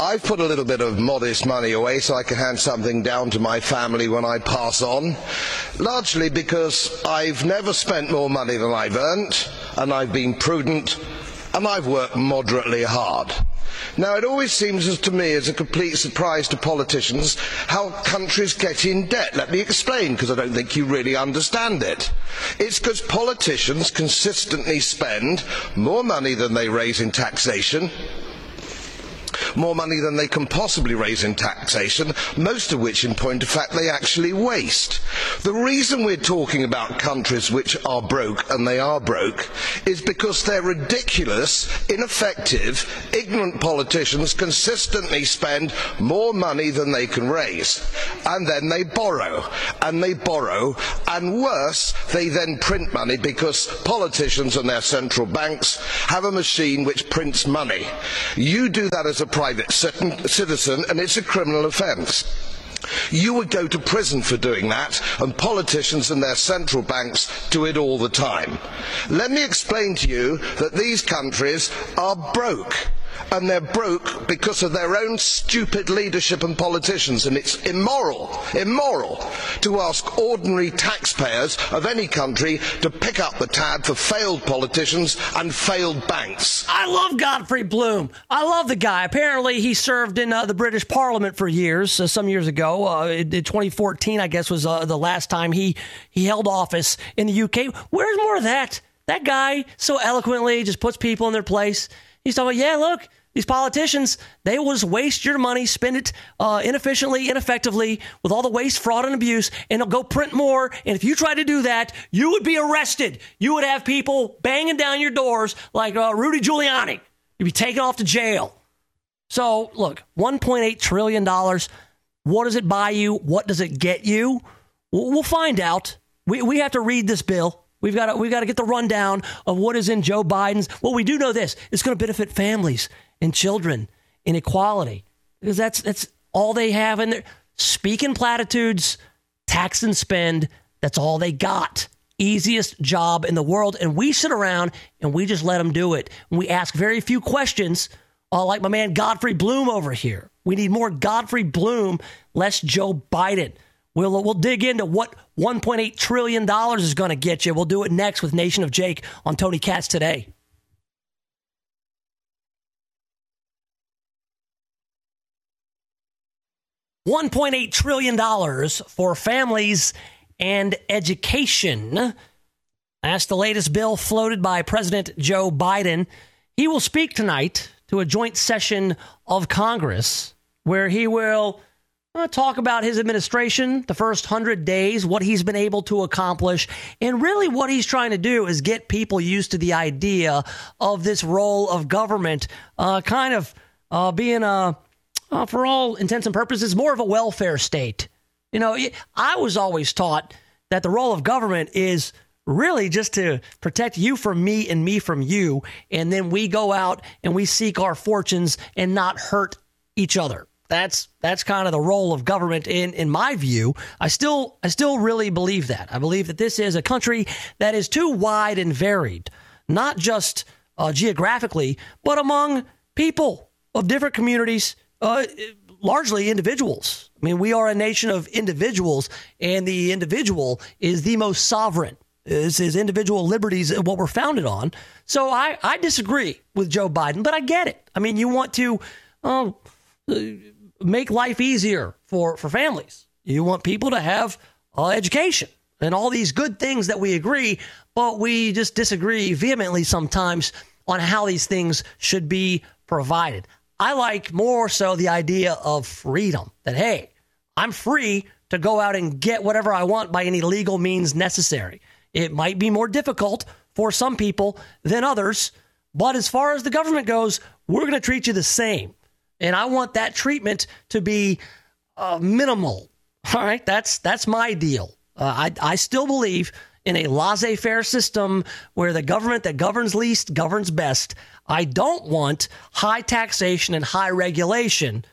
I've put a little bit of modest money away so I can hand something down to my family when I pass on, largely because I've never spent more money than I've earned, and I've been prudent, and I've worked moderately hard. Now, it always seems to me as a complete surprise to politicians how countries get in debt. Let me explain, because I don't think you really understand it. It's because politicians consistently spend more money than they raise in taxation, more money than they can possibly raise in taxation, most of which, in point of fact, they actually waste. The reason we're talking about countries which are broke, and they are broke, is because their ridiculous, ineffective, ignorant politicians consistently spend more money than they can raise. And then they borrow, and they borrow, and worse, they then print money because politicians and their central banks have a machine which prints money. You do that as a private citizen and it's a criminal offence. You would go to prison for doing that, and politicians and their central banks do it all the time. Let me explain to you that these countries are broke and they're broke because of their own stupid leadership and politicians. And it's immoral, immoral to ask ordinary taxpayers of any country to pick up the tab for failed politicians and failed banks. I love Godfrey Bloom. I love the guy. Apparently, he served in uh, the British Parliament for years, uh, some years ago. Uh, in 2014, I guess, was uh, the last time he, he held office in the UK. Where's more of that? That guy so eloquently just puts people in their place. He's talking, yeah, look, these politicians, they just waste your money, spend it uh, inefficiently, ineffectively, with all the waste, fraud, and abuse, and they'll go print more. And if you try to do that, you would be arrested. You would have people banging down your doors like uh, Rudy Giuliani. You'd be taken off to jail. So, look, $1.8 trillion. What does it buy you? What does it get you? We'll find out. We, we have to read this bill. We've got to, we've got to get the rundown of what is in Joe Biden's. Well, we do know this: it's going to benefit families and children and equality because that's that's all they have in there. Speaking platitudes, tax and spend. That's all they got. Easiest job in the world, and we sit around and we just let them do it. We ask very few questions, uh, like my man Godfrey Bloom over here. We need more Godfrey Bloom, less Joe Biden. We'll, we'll dig into what $1.8 trillion is going to get you. We'll do it next with Nation of Jake on Tony Katz today. $1.8 trillion for families and education. That's the latest bill floated by President Joe Biden. He will speak tonight to a joint session of Congress where he will talk about his administration, the first 100 days, what he's been able to accomplish. And really, what he's trying to do is get people used to the idea of this role of government uh, kind of uh, being a, uh, for all intents and purposes, more of a welfare state. You know, I was always taught that the role of government is really just to protect you from me and me from you. And then we go out and we seek our fortunes and not hurt each other. That's that's kind of the role of government in in my view. I still I still really believe that. I believe that this is a country that is too wide and varied, not just uh, geographically, but among people of different communities, uh, largely individuals. I mean, we are a nation of individuals, and the individual is the most sovereign. This is individual liberties what we're founded on? So I, I disagree with Joe Biden, but I get it. I mean, you want to uh, make life easier for, for families. You want people to have uh, education and all these good things that we agree, but we just disagree vehemently sometimes on how these things should be provided. I like more so the idea of freedom that, hey, I'm free to go out and get whatever I want by any legal means necessary. It might be more difficult for some people than others, but as far as the government goes, we're going to treat you the same. And I want that treatment to be uh, minimal. All right, that's that's my deal. Uh, I I still believe in a laissez-faire system where the government that governs least governs best. I don't want high taxation and high regulation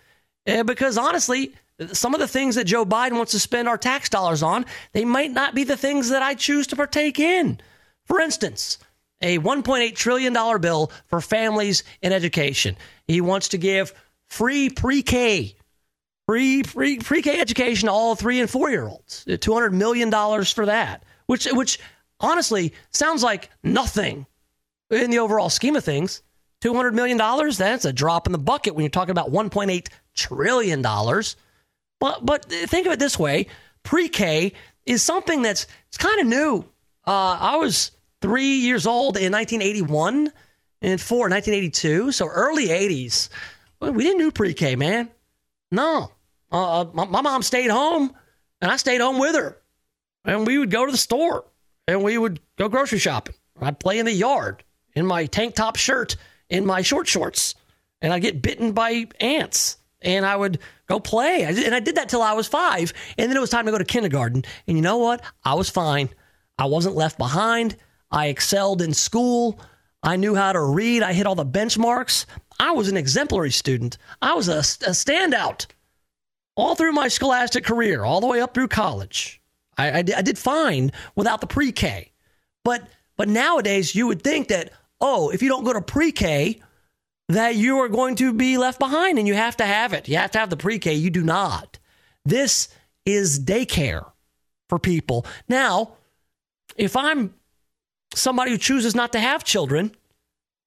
uh, because honestly, some of the things that Joe Biden wants to spend our tax dollars on, they might not be the things that I choose to partake in. For instance, a $1.8 trillion bill for families in education. He wants to give free pre K, free pre pre-K education to all three and four year olds. $200 million for that, which, which honestly sounds like nothing in the overall scheme of things. $200 million, that's a drop in the bucket when you're talking about $1.8 trillion. But, but think of it this way pre K is something that's it's kind of new. Uh, I was three years old in 1981 and four in 1982. So early 80s. We didn't do pre K, man. No. Uh, uh, my, my mom stayed home and I stayed home with her. And we would go to the store and we would go grocery shopping. I'd play in the yard in my tank top shirt, in my short shorts, and I'd get bitten by ants and I would go play. And I did that till I was five. And then it was time to go to kindergarten. And you know what? I was fine. I wasn't left behind. I excelled in school. I knew how to read. I hit all the benchmarks. I was an exemplary student. I was a, a standout all through my scholastic career, all the way up through college. I, I, I did fine without the pre K. But, but nowadays, you would think that, oh, if you don't go to pre K, that you are going to be left behind and you have to have it. You have to have the pre K. You do not. This is daycare for people. Now, if I'm somebody who chooses not to have children,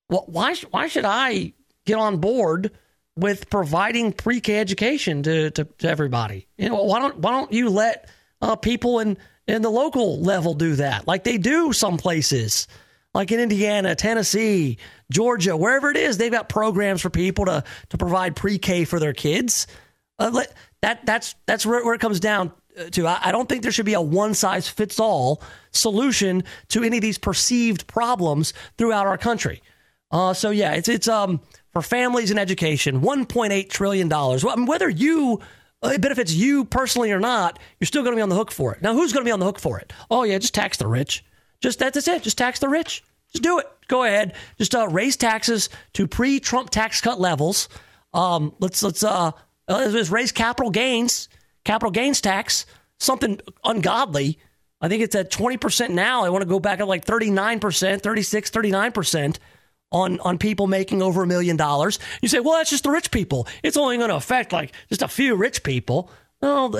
well, why, why should I get on board with providing pre K education to, to, to, everybody? You know, why don't, why don't you let uh, people in, in the local level do that like they do some places? like in Indiana, Tennessee, Georgia, wherever it is, they've got programs for people to to provide pre-K for their kids. Uh, that that's that's where, where, it comes down to. I, don't think there should be a one size fits all solution to any of these perceived problems throughout our country. Uh, so yeah, it's it's um for families and education, one point eight trillion dollars. Well, I mean, whether you uh, it benefits you personally or not, you're still going to be on the hook for it. Now, who's going to be on the hook for it? Oh yeah, just tax the rich. Just that's it. Just tax the rich. Just do it. Go ahead. Just uh, raise taxes to pre-Trump tax cut levels. Um, let's let's uh, let's raise capital gains, capital gains tax, something ungodly. I think it's at 20% now. I want to go back at like 39%, 36, 39% on, on people making over a million dollars. You say, well, that's just the rich people. It's only going to affect like just a few rich people. No,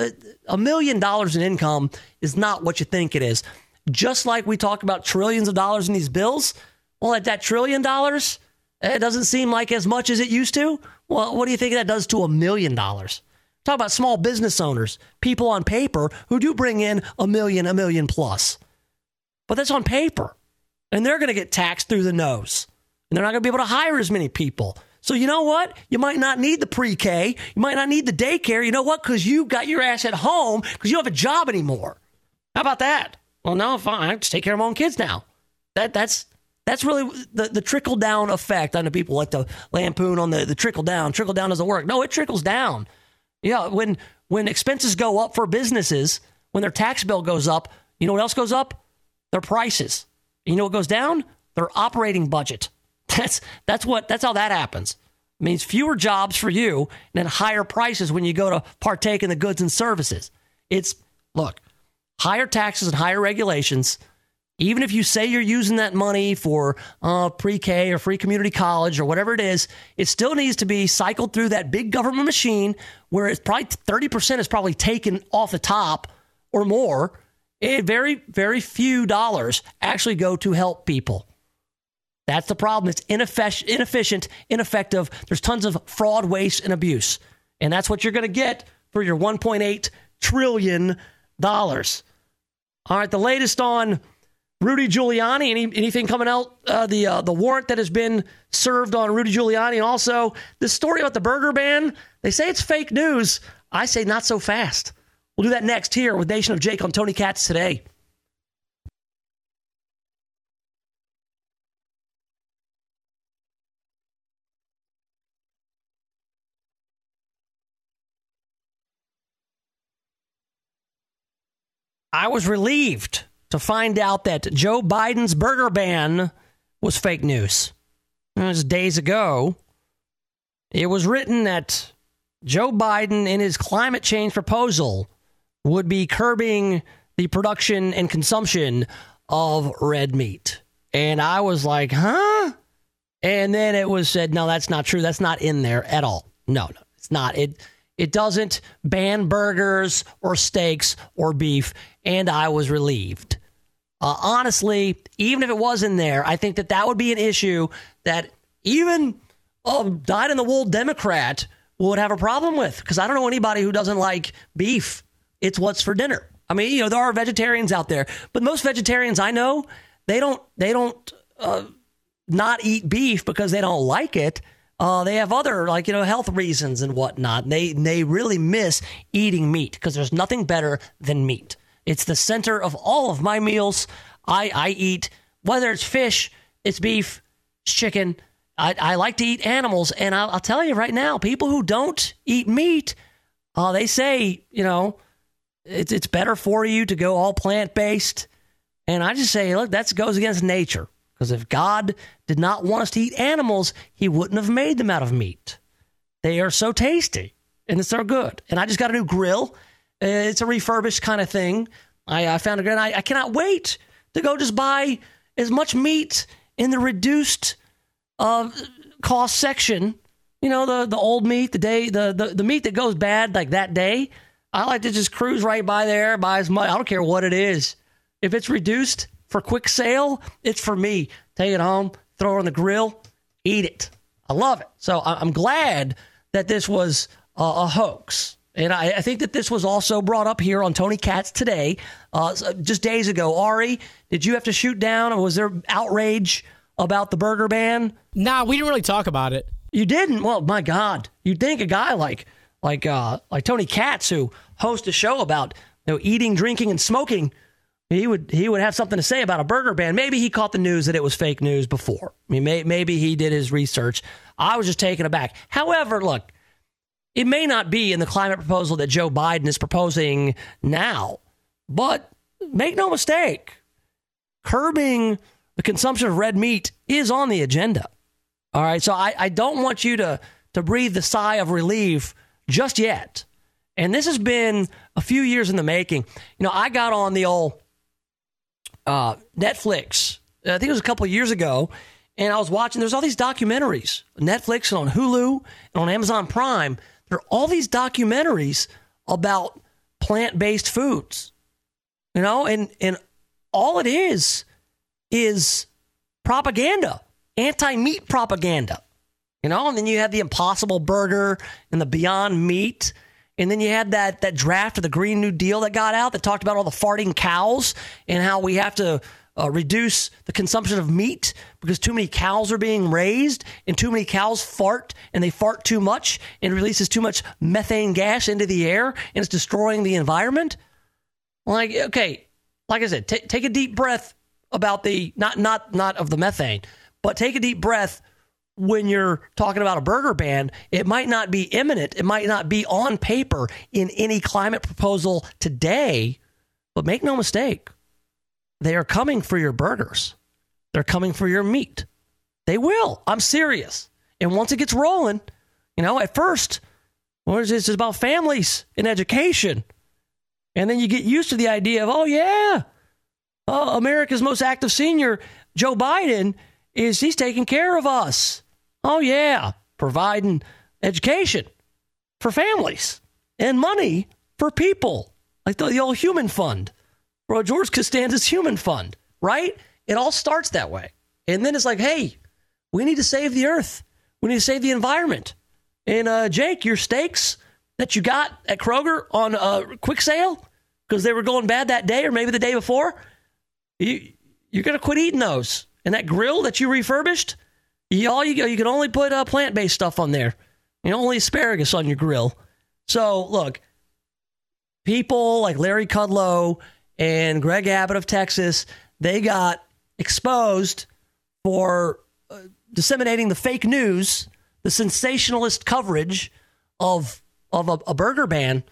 a million dollars in income is not what you think it is just like we talk about trillions of dollars in these bills. Well, at that trillion dollars, it doesn't seem like as much as it used to. Well, what do you think that does to a million dollars? Talk about small business owners, people on paper who do bring in a million, a million plus. But that's on paper. And they're going to get taxed through the nose. And they're not going to be able to hire as many people. So you know what? You might not need the pre-K. You might not need the daycare. You know what? Because you got your ass at home because you don't have a job anymore. How about that? Well, now fine. I just take care of my own kids now. That that's that's really the, the trickle down effect. I know people like to lampoon on the, the trickle down. Trickle down doesn't work. No, it trickles down. Yeah, when when expenses go up for businesses, when their tax bill goes up, you know what else goes up? Their prices. You know what goes down? Their operating budget. That's that's what that's how that happens. It means fewer jobs for you and then higher prices when you go to partake in the goods and services. It's look, higher taxes and higher regulations, even if you say you're using that money for uh, pre K or free community college or whatever it is, it still needs to be cycled through that big government machine where it's probably 30% is probably taken off the top or more. it, very, very few dollars actually go to help people. That's the problem. It's inefficient, ineffective. There's tons of fraud, waste, and abuse. And that's what you're going to get for your $1.8 trillion. All right, the latest on Rudy Giuliani. Any, anything coming out? Uh, the uh, the warrant that has been served on Rudy Giuliani, and also this story about the burger ban. They say it's fake news. I say not so fast. We'll do that next here with Nation of Jake on Tony Katz today. I was relieved to find out that Joe Biden's burger ban was fake news. It was days ago. It was written that Joe Biden, in his climate change proposal, would be curbing the production and consumption of red meat. And I was like, huh? And then it was said, no, that's not true. That's not in there at all. No, no, it's not. It it doesn't ban burgers or steaks or beef. And I was relieved. Uh, honestly, even if it was in there, I think that that would be an issue that even a dyed in the wool Democrat would have a problem with because I don't know anybody who doesn't like beef. It's what's for dinner. I mean, you know, there are vegetarians out there, but most vegetarians I know, they don't they don't uh, not eat beef because they don't like it. Uh, they have other like you know health reasons and whatnot. They they really miss eating meat because there's nothing better than meat. It's the center of all of my meals. I, I eat, whether it's fish, it's beef, it's chicken. I, I like to eat animals. And I'll, I'll, tell you right now, people who don't eat meat, uh, they say, you know, it's, it's better for you to go all plant based. And I just say, look, that goes against nature. Because if God did not want us to eat animals, he wouldn't have made them out of meat. They are so tasty and it's so good. And I just got a new grill it's a refurbished kind of thing. I, I found a good. I, I cannot wait to go just buy as much meat in the reduced uh, cost section. You know, the the old meat, the day, the, the the meat that goes bad like that day. I like to just cruise right by there, buy as much. I don't care what it is. If it's reduced for quick sale, it's for me. Take it home, throw it on the grill, eat it. I love it. So I'm glad that this was a, a hoax. And I, I, think that this was also brought up here on Tony Katz today, uh, just days ago. Ari, did you have to shoot down, or was there outrage about the burger ban? Nah, we didn't really talk about it. You didn't? Well, my God, you'd think a guy like like uh, like Tony Katz, who hosts a show about you know, eating, drinking, and smoking, he would he would have something to say about a burger ban. Maybe he caught the news that it was fake news before. I mean, may, maybe he did his research. I was just taken aback. However, look it may not be in the climate proposal that Joe Biden is proposing now, but make no mistake, curbing the consumption of red meat is on the agenda. All right. So I, I don't want you to, to breathe the sigh of relief just yet. And this has been a few years in the making. You know, I got on the old uh, Netflix, I think it was a couple years ago, and I was watching, there's all these documentaries, Netflix and on Hulu and on Amazon Prime there are all these documentaries about plant-based foods. You know, and and all it is is propaganda, anti-meat propaganda. You know, and then you have the Impossible Burger and the Beyond Meat. And then you had that that draft of the Green New Deal that got out that talked about all the farting cows and how we have to uh, reduce the consumption of meat because too many cows are being raised and too many cows fart and they fart too much and releases too much methane gas into the air and it's destroying the environment. Like, okay, like I said, t- take a deep breath about the not not not of the methane, but take a deep breath when you're talking about a burger ban. It might not be imminent. It might not be on paper in any climate proposal today, but make no mistake they are coming for your burgers. They're coming for your meat. They will. I'm serious. And once it gets rolling, you know, at first, well, it's about families and education. And then you get used to the idea of, oh, yeah, oh, America's most active senior, Joe Biden, is he's taking care of us. Oh, yeah, providing education for families and money for people, like the, the old human fund for George Costanza's Human Fund, right? It all starts that way. And then it's like, hey, we need to save the earth. We need to save the environment. And uh, Jake, your steaks that you got at Kroger on a quick sale because they were going bad that day or maybe the day before, you, you're going to quit eating those. And that grill that you refurbished, you, all you, you can only put uh, plant based stuff on there. You know, only asparagus on your grill. So, look, people like Larry Kudlow and Greg Abbott of Texas, they got exposed for uh, disseminating the fake news, the sensationalist coverage of of a, a, burger ban.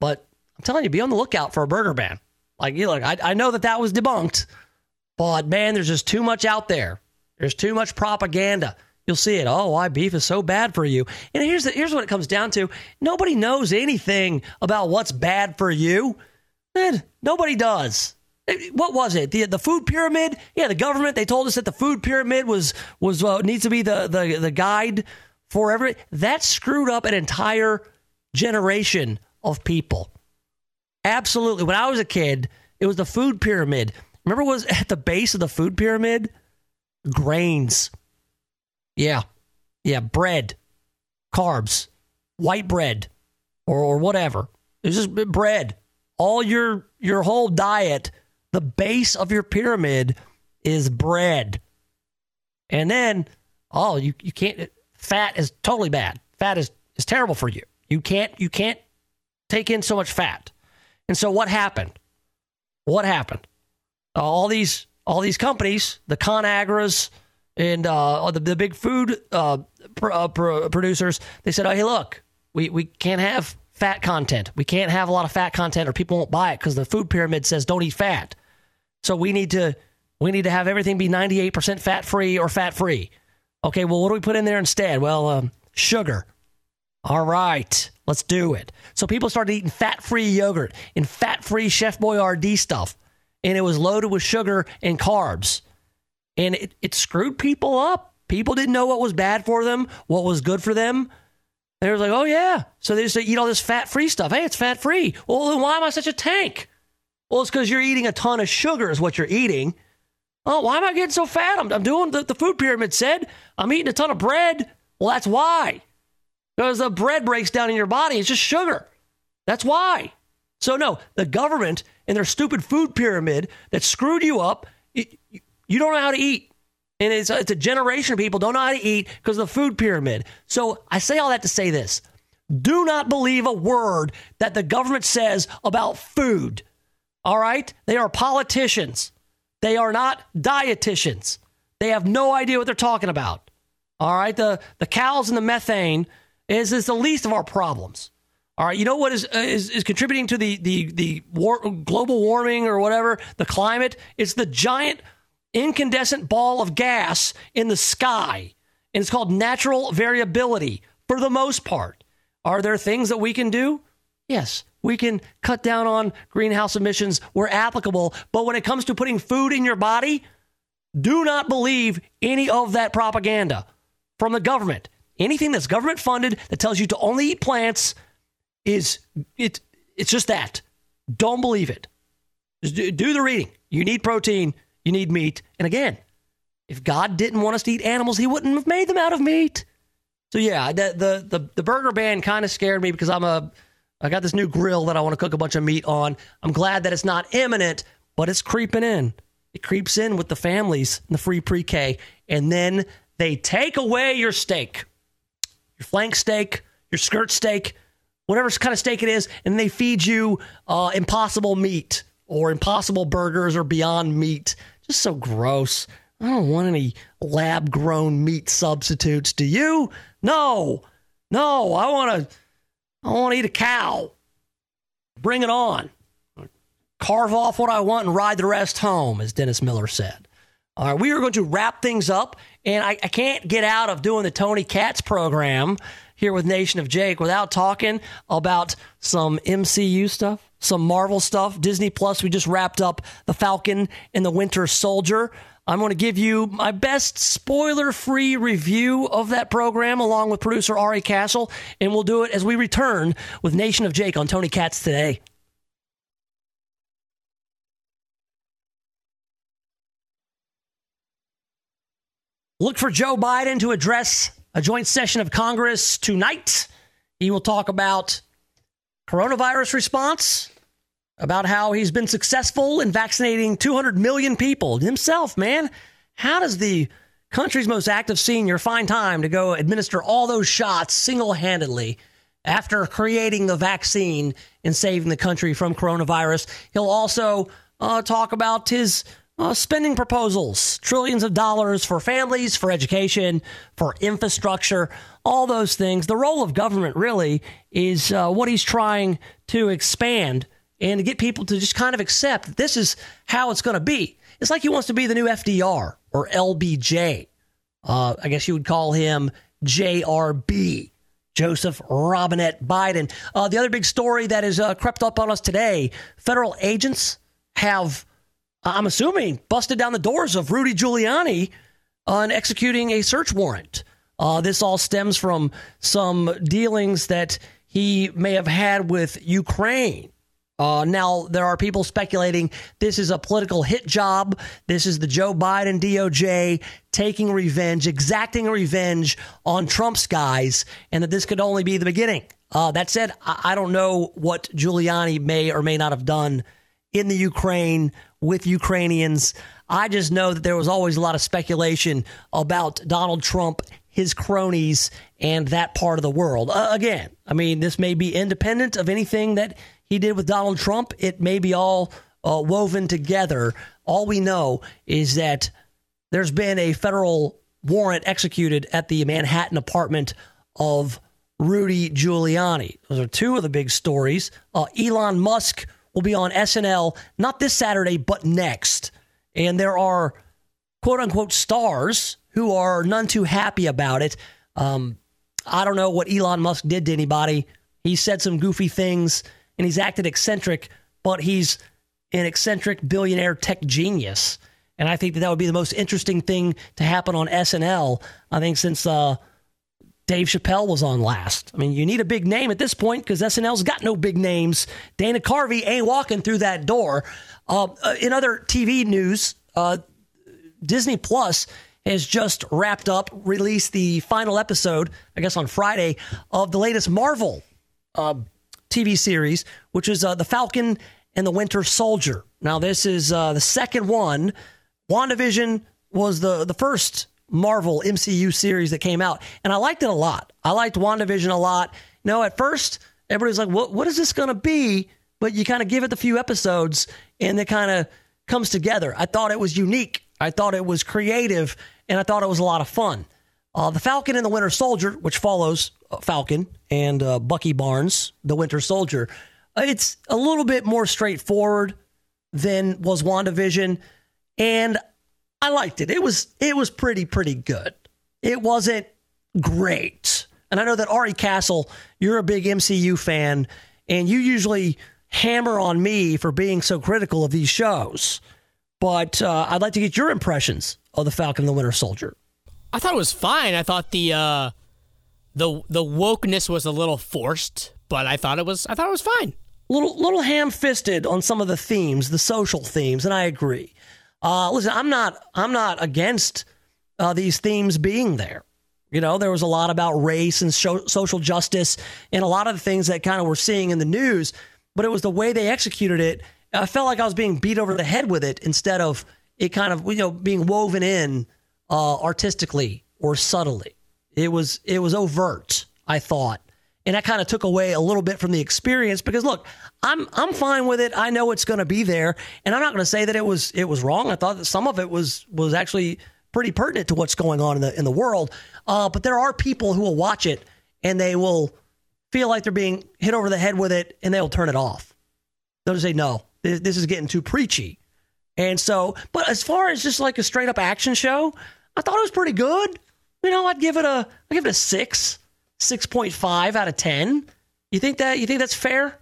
But I'm telling you, be on the lookout for a burger ban. Like you know, I, I know that that was debunked, but man, there's just too much out there. There's too much propaganda. You'll see it. Oh, why beef is so bad for you. And here's the, here's what it comes down to. Nobody knows anything about what's bad for you. Man, nobody does. What was it? The the food pyramid? Yeah, the government. They told us that the food pyramid was was uh, needs to be the the the guide for every. That screwed up an entire generation of people. Absolutely. When I was a kid, it was the food pyramid. Remember, was at the base of the food pyramid? Grains. Yeah. Yeah. Bread, carbs, white bread, or, or whatever. It's just bread. All your your whole diet, the base of your pyramid is bread. And then, oh, you, you can't fat is totally bad. Fat is, is terrible for you. You can't you can't take in so much fat. And so what happened? What happened? all these all these companies, the ConAgras, and uh, the, the big food uh, uh, pr- producers, they said, oh, hey, look, we, we can't have fat content. We can't have a lot of fat content or people won't buy it because the food pyramid says don't eat fat. So we need to we need to have everything be 98% fat free or fat free. Okay, well, what do we put in there instead? Well, um, sugar. All right, let's do it. So people started eating fat free yogurt and fat free Chef Boyardee stuff. And it was loaded with sugar and carbs and it, it screwed people up. People didn't know what was bad for them, what was good for them. They were like, oh, yeah. So they just eat all this fat free stuff. Hey, it's fat free. Well, then why am I such a tank? Well, it's because you're eating a ton of sugar, is what you're eating. Oh, why am I getting so fat? I'm, I'm doing the, the food pyramid said I'm eating a ton of bread. Well, that's why. Because the bread breaks down in your body, it's just sugar. That's why. So, no, the government and their stupid food pyramid that screwed you up, it, you don't know how to eat. And it's it's a generation of people don't know how to eat because of the food pyramid. So I say all that to say this. Do not believe a word that the government says about food. All right? They are politicians. They are not dietitians. They have no idea what they're talking about. All right? The the cows and the methane is, is the least of our problems. All right, you know what is is, is contributing to the the the war, global warming or whatever, the climate? It's the giant incandescent ball of gas in the sky. And it's called natural variability for the most part. Are there things that we can do? Yes, we can cut down on greenhouse emissions where applicable. But when it comes to putting food in your body, do not believe any of that propaganda from the government. Anything that's government funded that tells you to only eat plants is it, it's just that. Don't believe it. Just do the reading. You need protein you need meat. And again, if God didn't want us to eat animals, he wouldn't have made them out of meat. So yeah, the the the, the burger ban kind of scared me because I'm a I got this new grill that I want to cook a bunch of meat on. I'm glad that it's not imminent, but it's creeping in. It creeps in with the families in the free pre-K, and then they take away your steak, your flank steak, your skirt steak, whatever kind of steak it is, and they feed you uh, impossible meat or impossible burgers or beyond meat. Just so gross. I don't want any lab grown meat substitutes. Do you? No. No, I want to I want to eat a cow. Bring it on. Carve off what I want and ride the rest home, as Dennis Miller said. All right, we are going to wrap things up, and I, I can't get out of doing the Tony Katz program here with Nation of Jake without talking about some MCU stuff some Marvel stuff. Disney Plus, we just wrapped up The Falcon and the Winter Soldier. I'm going to give you my best spoiler free review of that program along with producer Ari Castle, and we'll do it as we return with Nation of Jake on Tony Katz today. Look for Joe Biden to address a joint session of Congress tonight. He will talk about coronavirus response, about how he's been successful in vaccinating 200 million people himself, man. How does the country's most active senior find time to go administer all those shots single handedly after creating the vaccine and saving the country from coronavirus? He'll also uh, talk about his uh, spending proposals, trillions of dollars for families, for education, for infrastructure, all those things. The role of government really is uh, what he's trying to expand and to get people to just kind of accept that this is how it's going to be. It's like he wants to be the new FDR or LBJ. Uh, I guess you would call him JRB. Joseph Robinette Biden. Uh, the other big story that has uh, crept up on us today federal agents have I'm assuming, busted down the doors of Rudy Giuliani on executing a search warrant. Uh, this all stems from some dealings that he may have had with Ukraine. Uh, now, there are people speculating this is a political hit job. This is the Joe Biden DOJ taking revenge, exacting revenge on Trump's guys, and that this could only be the beginning. Uh, that said, I-, I don't know what Giuliani may or may not have done in the Ukraine with Ukrainians. I just know that there was always a lot of speculation about Donald Trump, his cronies, and that part of the world. Uh, again, I mean, this may be independent of anything that he did with Donald Trump. It may be all uh, woven together. All we know is that there's been a federal warrant executed at the Manhattan apartment of Rudy Giuliani. Those are two of the big stories. Uh, Elon Musk will be on SNL not this Saturday, but next. And there are quote unquote stars who are none too happy about it. Um, I don't know what Elon Musk did to anybody. He said some goofy things and he's acted eccentric, but he's an eccentric billionaire tech genius. And I think that that would be the most interesting thing to happen on SNL. I think since uh, Dave Chappelle was on last. I mean, you need a big name at this point because SNL's got no big names. Dana Carvey ain't walking through that door. Uh, uh in other TV news, uh, Disney Plus has just wrapped up, released the final episode, I guess on Friday, of the latest Marvel uh, TV series, which is uh, The Falcon and the Winter Soldier. Now, this is uh, the second one. WandaVision was the, the first Marvel MCU series that came out, and I liked it a lot. I liked WandaVision a lot. You know, at first everybody's like, "What? What is this going to be?" But you kind of give it a few episodes, and it kind of comes together. I thought it was unique. I thought it was creative, and I thought it was a lot of fun. Uh, the Falcon and the Winter Soldier, which follows uh, Falcon and uh, Bucky Barnes, the Winter Soldier, uh, it's a little bit more straightforward than was WandaVision. And I liked it. It was it was pretty pretty good. It wasn't great. And I know that Ari Castle, you're a big MCU fan, and you usually hammer on me for being so critical of these shows. But uh, I'd like to get your impressions of the Falcon and the Winter Soldier. I thought it was fine. I thought the uh, the the wokeness was a little forced, but I thought it was I thought it was fine. Little little ham fisted on some of the themes, the social themes, and I agree. Uh, listen, I'm not I'm not against uh, these themes being there. You know, there was a lot about race and so- social justice and a lot of the things that kind of we're seeing in the news, but it was the way they executed it. I felt like I was being beat over the head with it instead of it kind of you know being woven in uh, artistically or subtly. It was it was overt. I thought, and that kind of took away a little bit from the experience because look, I'm I'm fine with it. I know it's going to be there, and I'm not going to say that it was it was wrong. I thought that some of it was was actually pretty pertinent to what's going on in the in the world. Uh, but there are people who will watch it and they will feel like they're being hit over the head with it, and they'll turn it off. They'll just say no, this, this is getting too preachy. And so, but as far as just like a straight up action show, I thought it was pretty good. You know, I'd give it a I give it a six. 6.5 out of 10. You think that you think that's fair?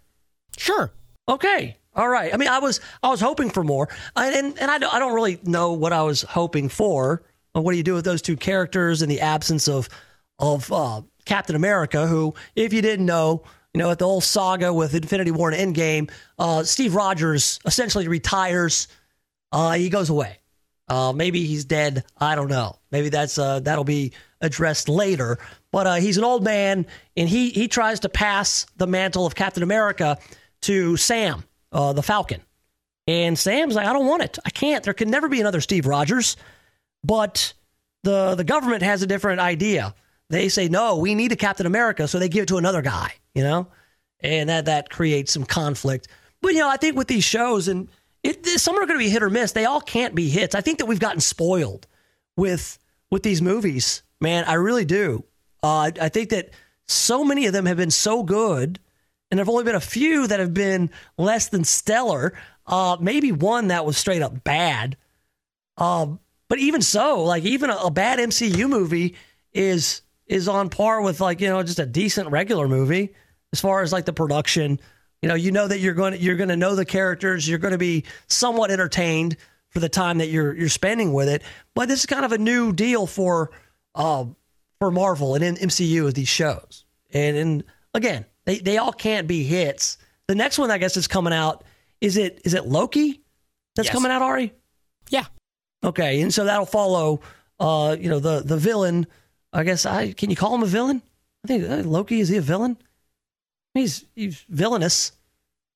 Sure. Okay. All right. I mean, I was I was hoping for more, and and I don't, I don't really know what I was hoping for. What do you do with those two characters in the absence of of uh, Captain America? Who, if you didn't know, you know, at the whole saga with Infinity War and Endgame, uh, Steve Rogers essentially retires. Uh, he goes away. Uh, maybe he's dead. I don't know. Maybe that's uh, that'll be addressed later. But uh, he's an old man, and he he tries to pass the mantle of Captain America to Sam, uh, the Falcon. And Sam's like, I don't want it. I can't. There can never be another Steve Rogers. But the the government has a different idea. They say no, we need a Captain America, so they give it to another guy. You know, and that that creates some conflict. But you know, I think with these shows, and it, some are going to be hit or miss. They all can't be hits. I think that we've gotten spoiled with with these movies, man. I really do. Uh, I think that so many of them have been so good, and there've only been a few that have been less than stellar. Uh, maybe one that was straight up bad. Um, but even so, like even a, a bad MCU movie is is on par with like you know just a decent regular movie as far as like the production. You know, you know that you're going to, you're going to know the characters. You're going to be somewhat entertained for the time that you're you're spending with it. But this is kind of a new deal for uh, for Marvel and in MCU with these shows. And and again, they they all can't be hits. The next one I guess is coming out. Is it is it Loki that's Yes. coming out, Ari? Yeah. Okay, and so that'll follow. Uh, you know the the villain. I guess I can you call him a villain? I think uh, Loki is he a villain? He's he's villainous.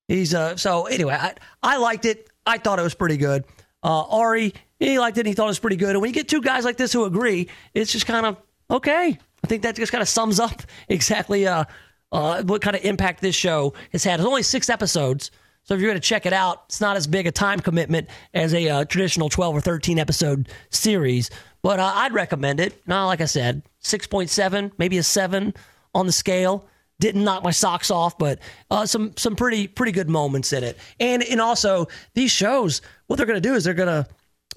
He's uh. So anyway, I I liked it. I thought it was pretty good. Uh, Ari he liked it. He thought it was pretty good. And when you get two guys like this who agree, it's just kind of okay. I think that just kind of sums up exactly uh, uh what kind of impact this show has had. It's only six episodes. So if you're going to check it out, it's not as big a time commitment as a uh, traditional 12 or 13 episode series, but uh, I'd recommend it. Now, like I said, 6.7, maybe a 7 on the scale. Didn't knock my socks off, but uh, some some pretty pretty good moments in it. And and also these shows, what they're going to do is they're going to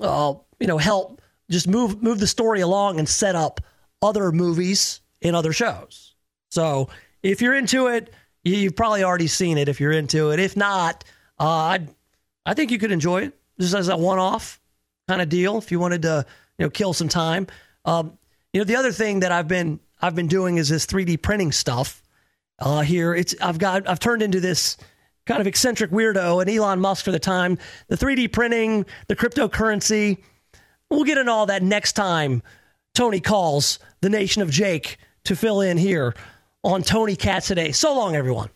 uh, you know help just move move the story along and set up other movies and other shows. So if you're into it, you've probably already seen it. If you're into it, if not, uh, I I think you could enjoy it just as a one-off kind of deal. If you wanted to, you know, kill some time. Um, you know, the other thing that I've been I've been doing is this 3D printing stuff. Uh, here, it's I've got I've turned into this kind of eccentric weirdo, and Elon Musk for the time. The 3D printing, the cryptocurrency. We'll get into all that next time. Tony calls the Nation of Jake to fill in here on Tony Katz today. So long, everyone.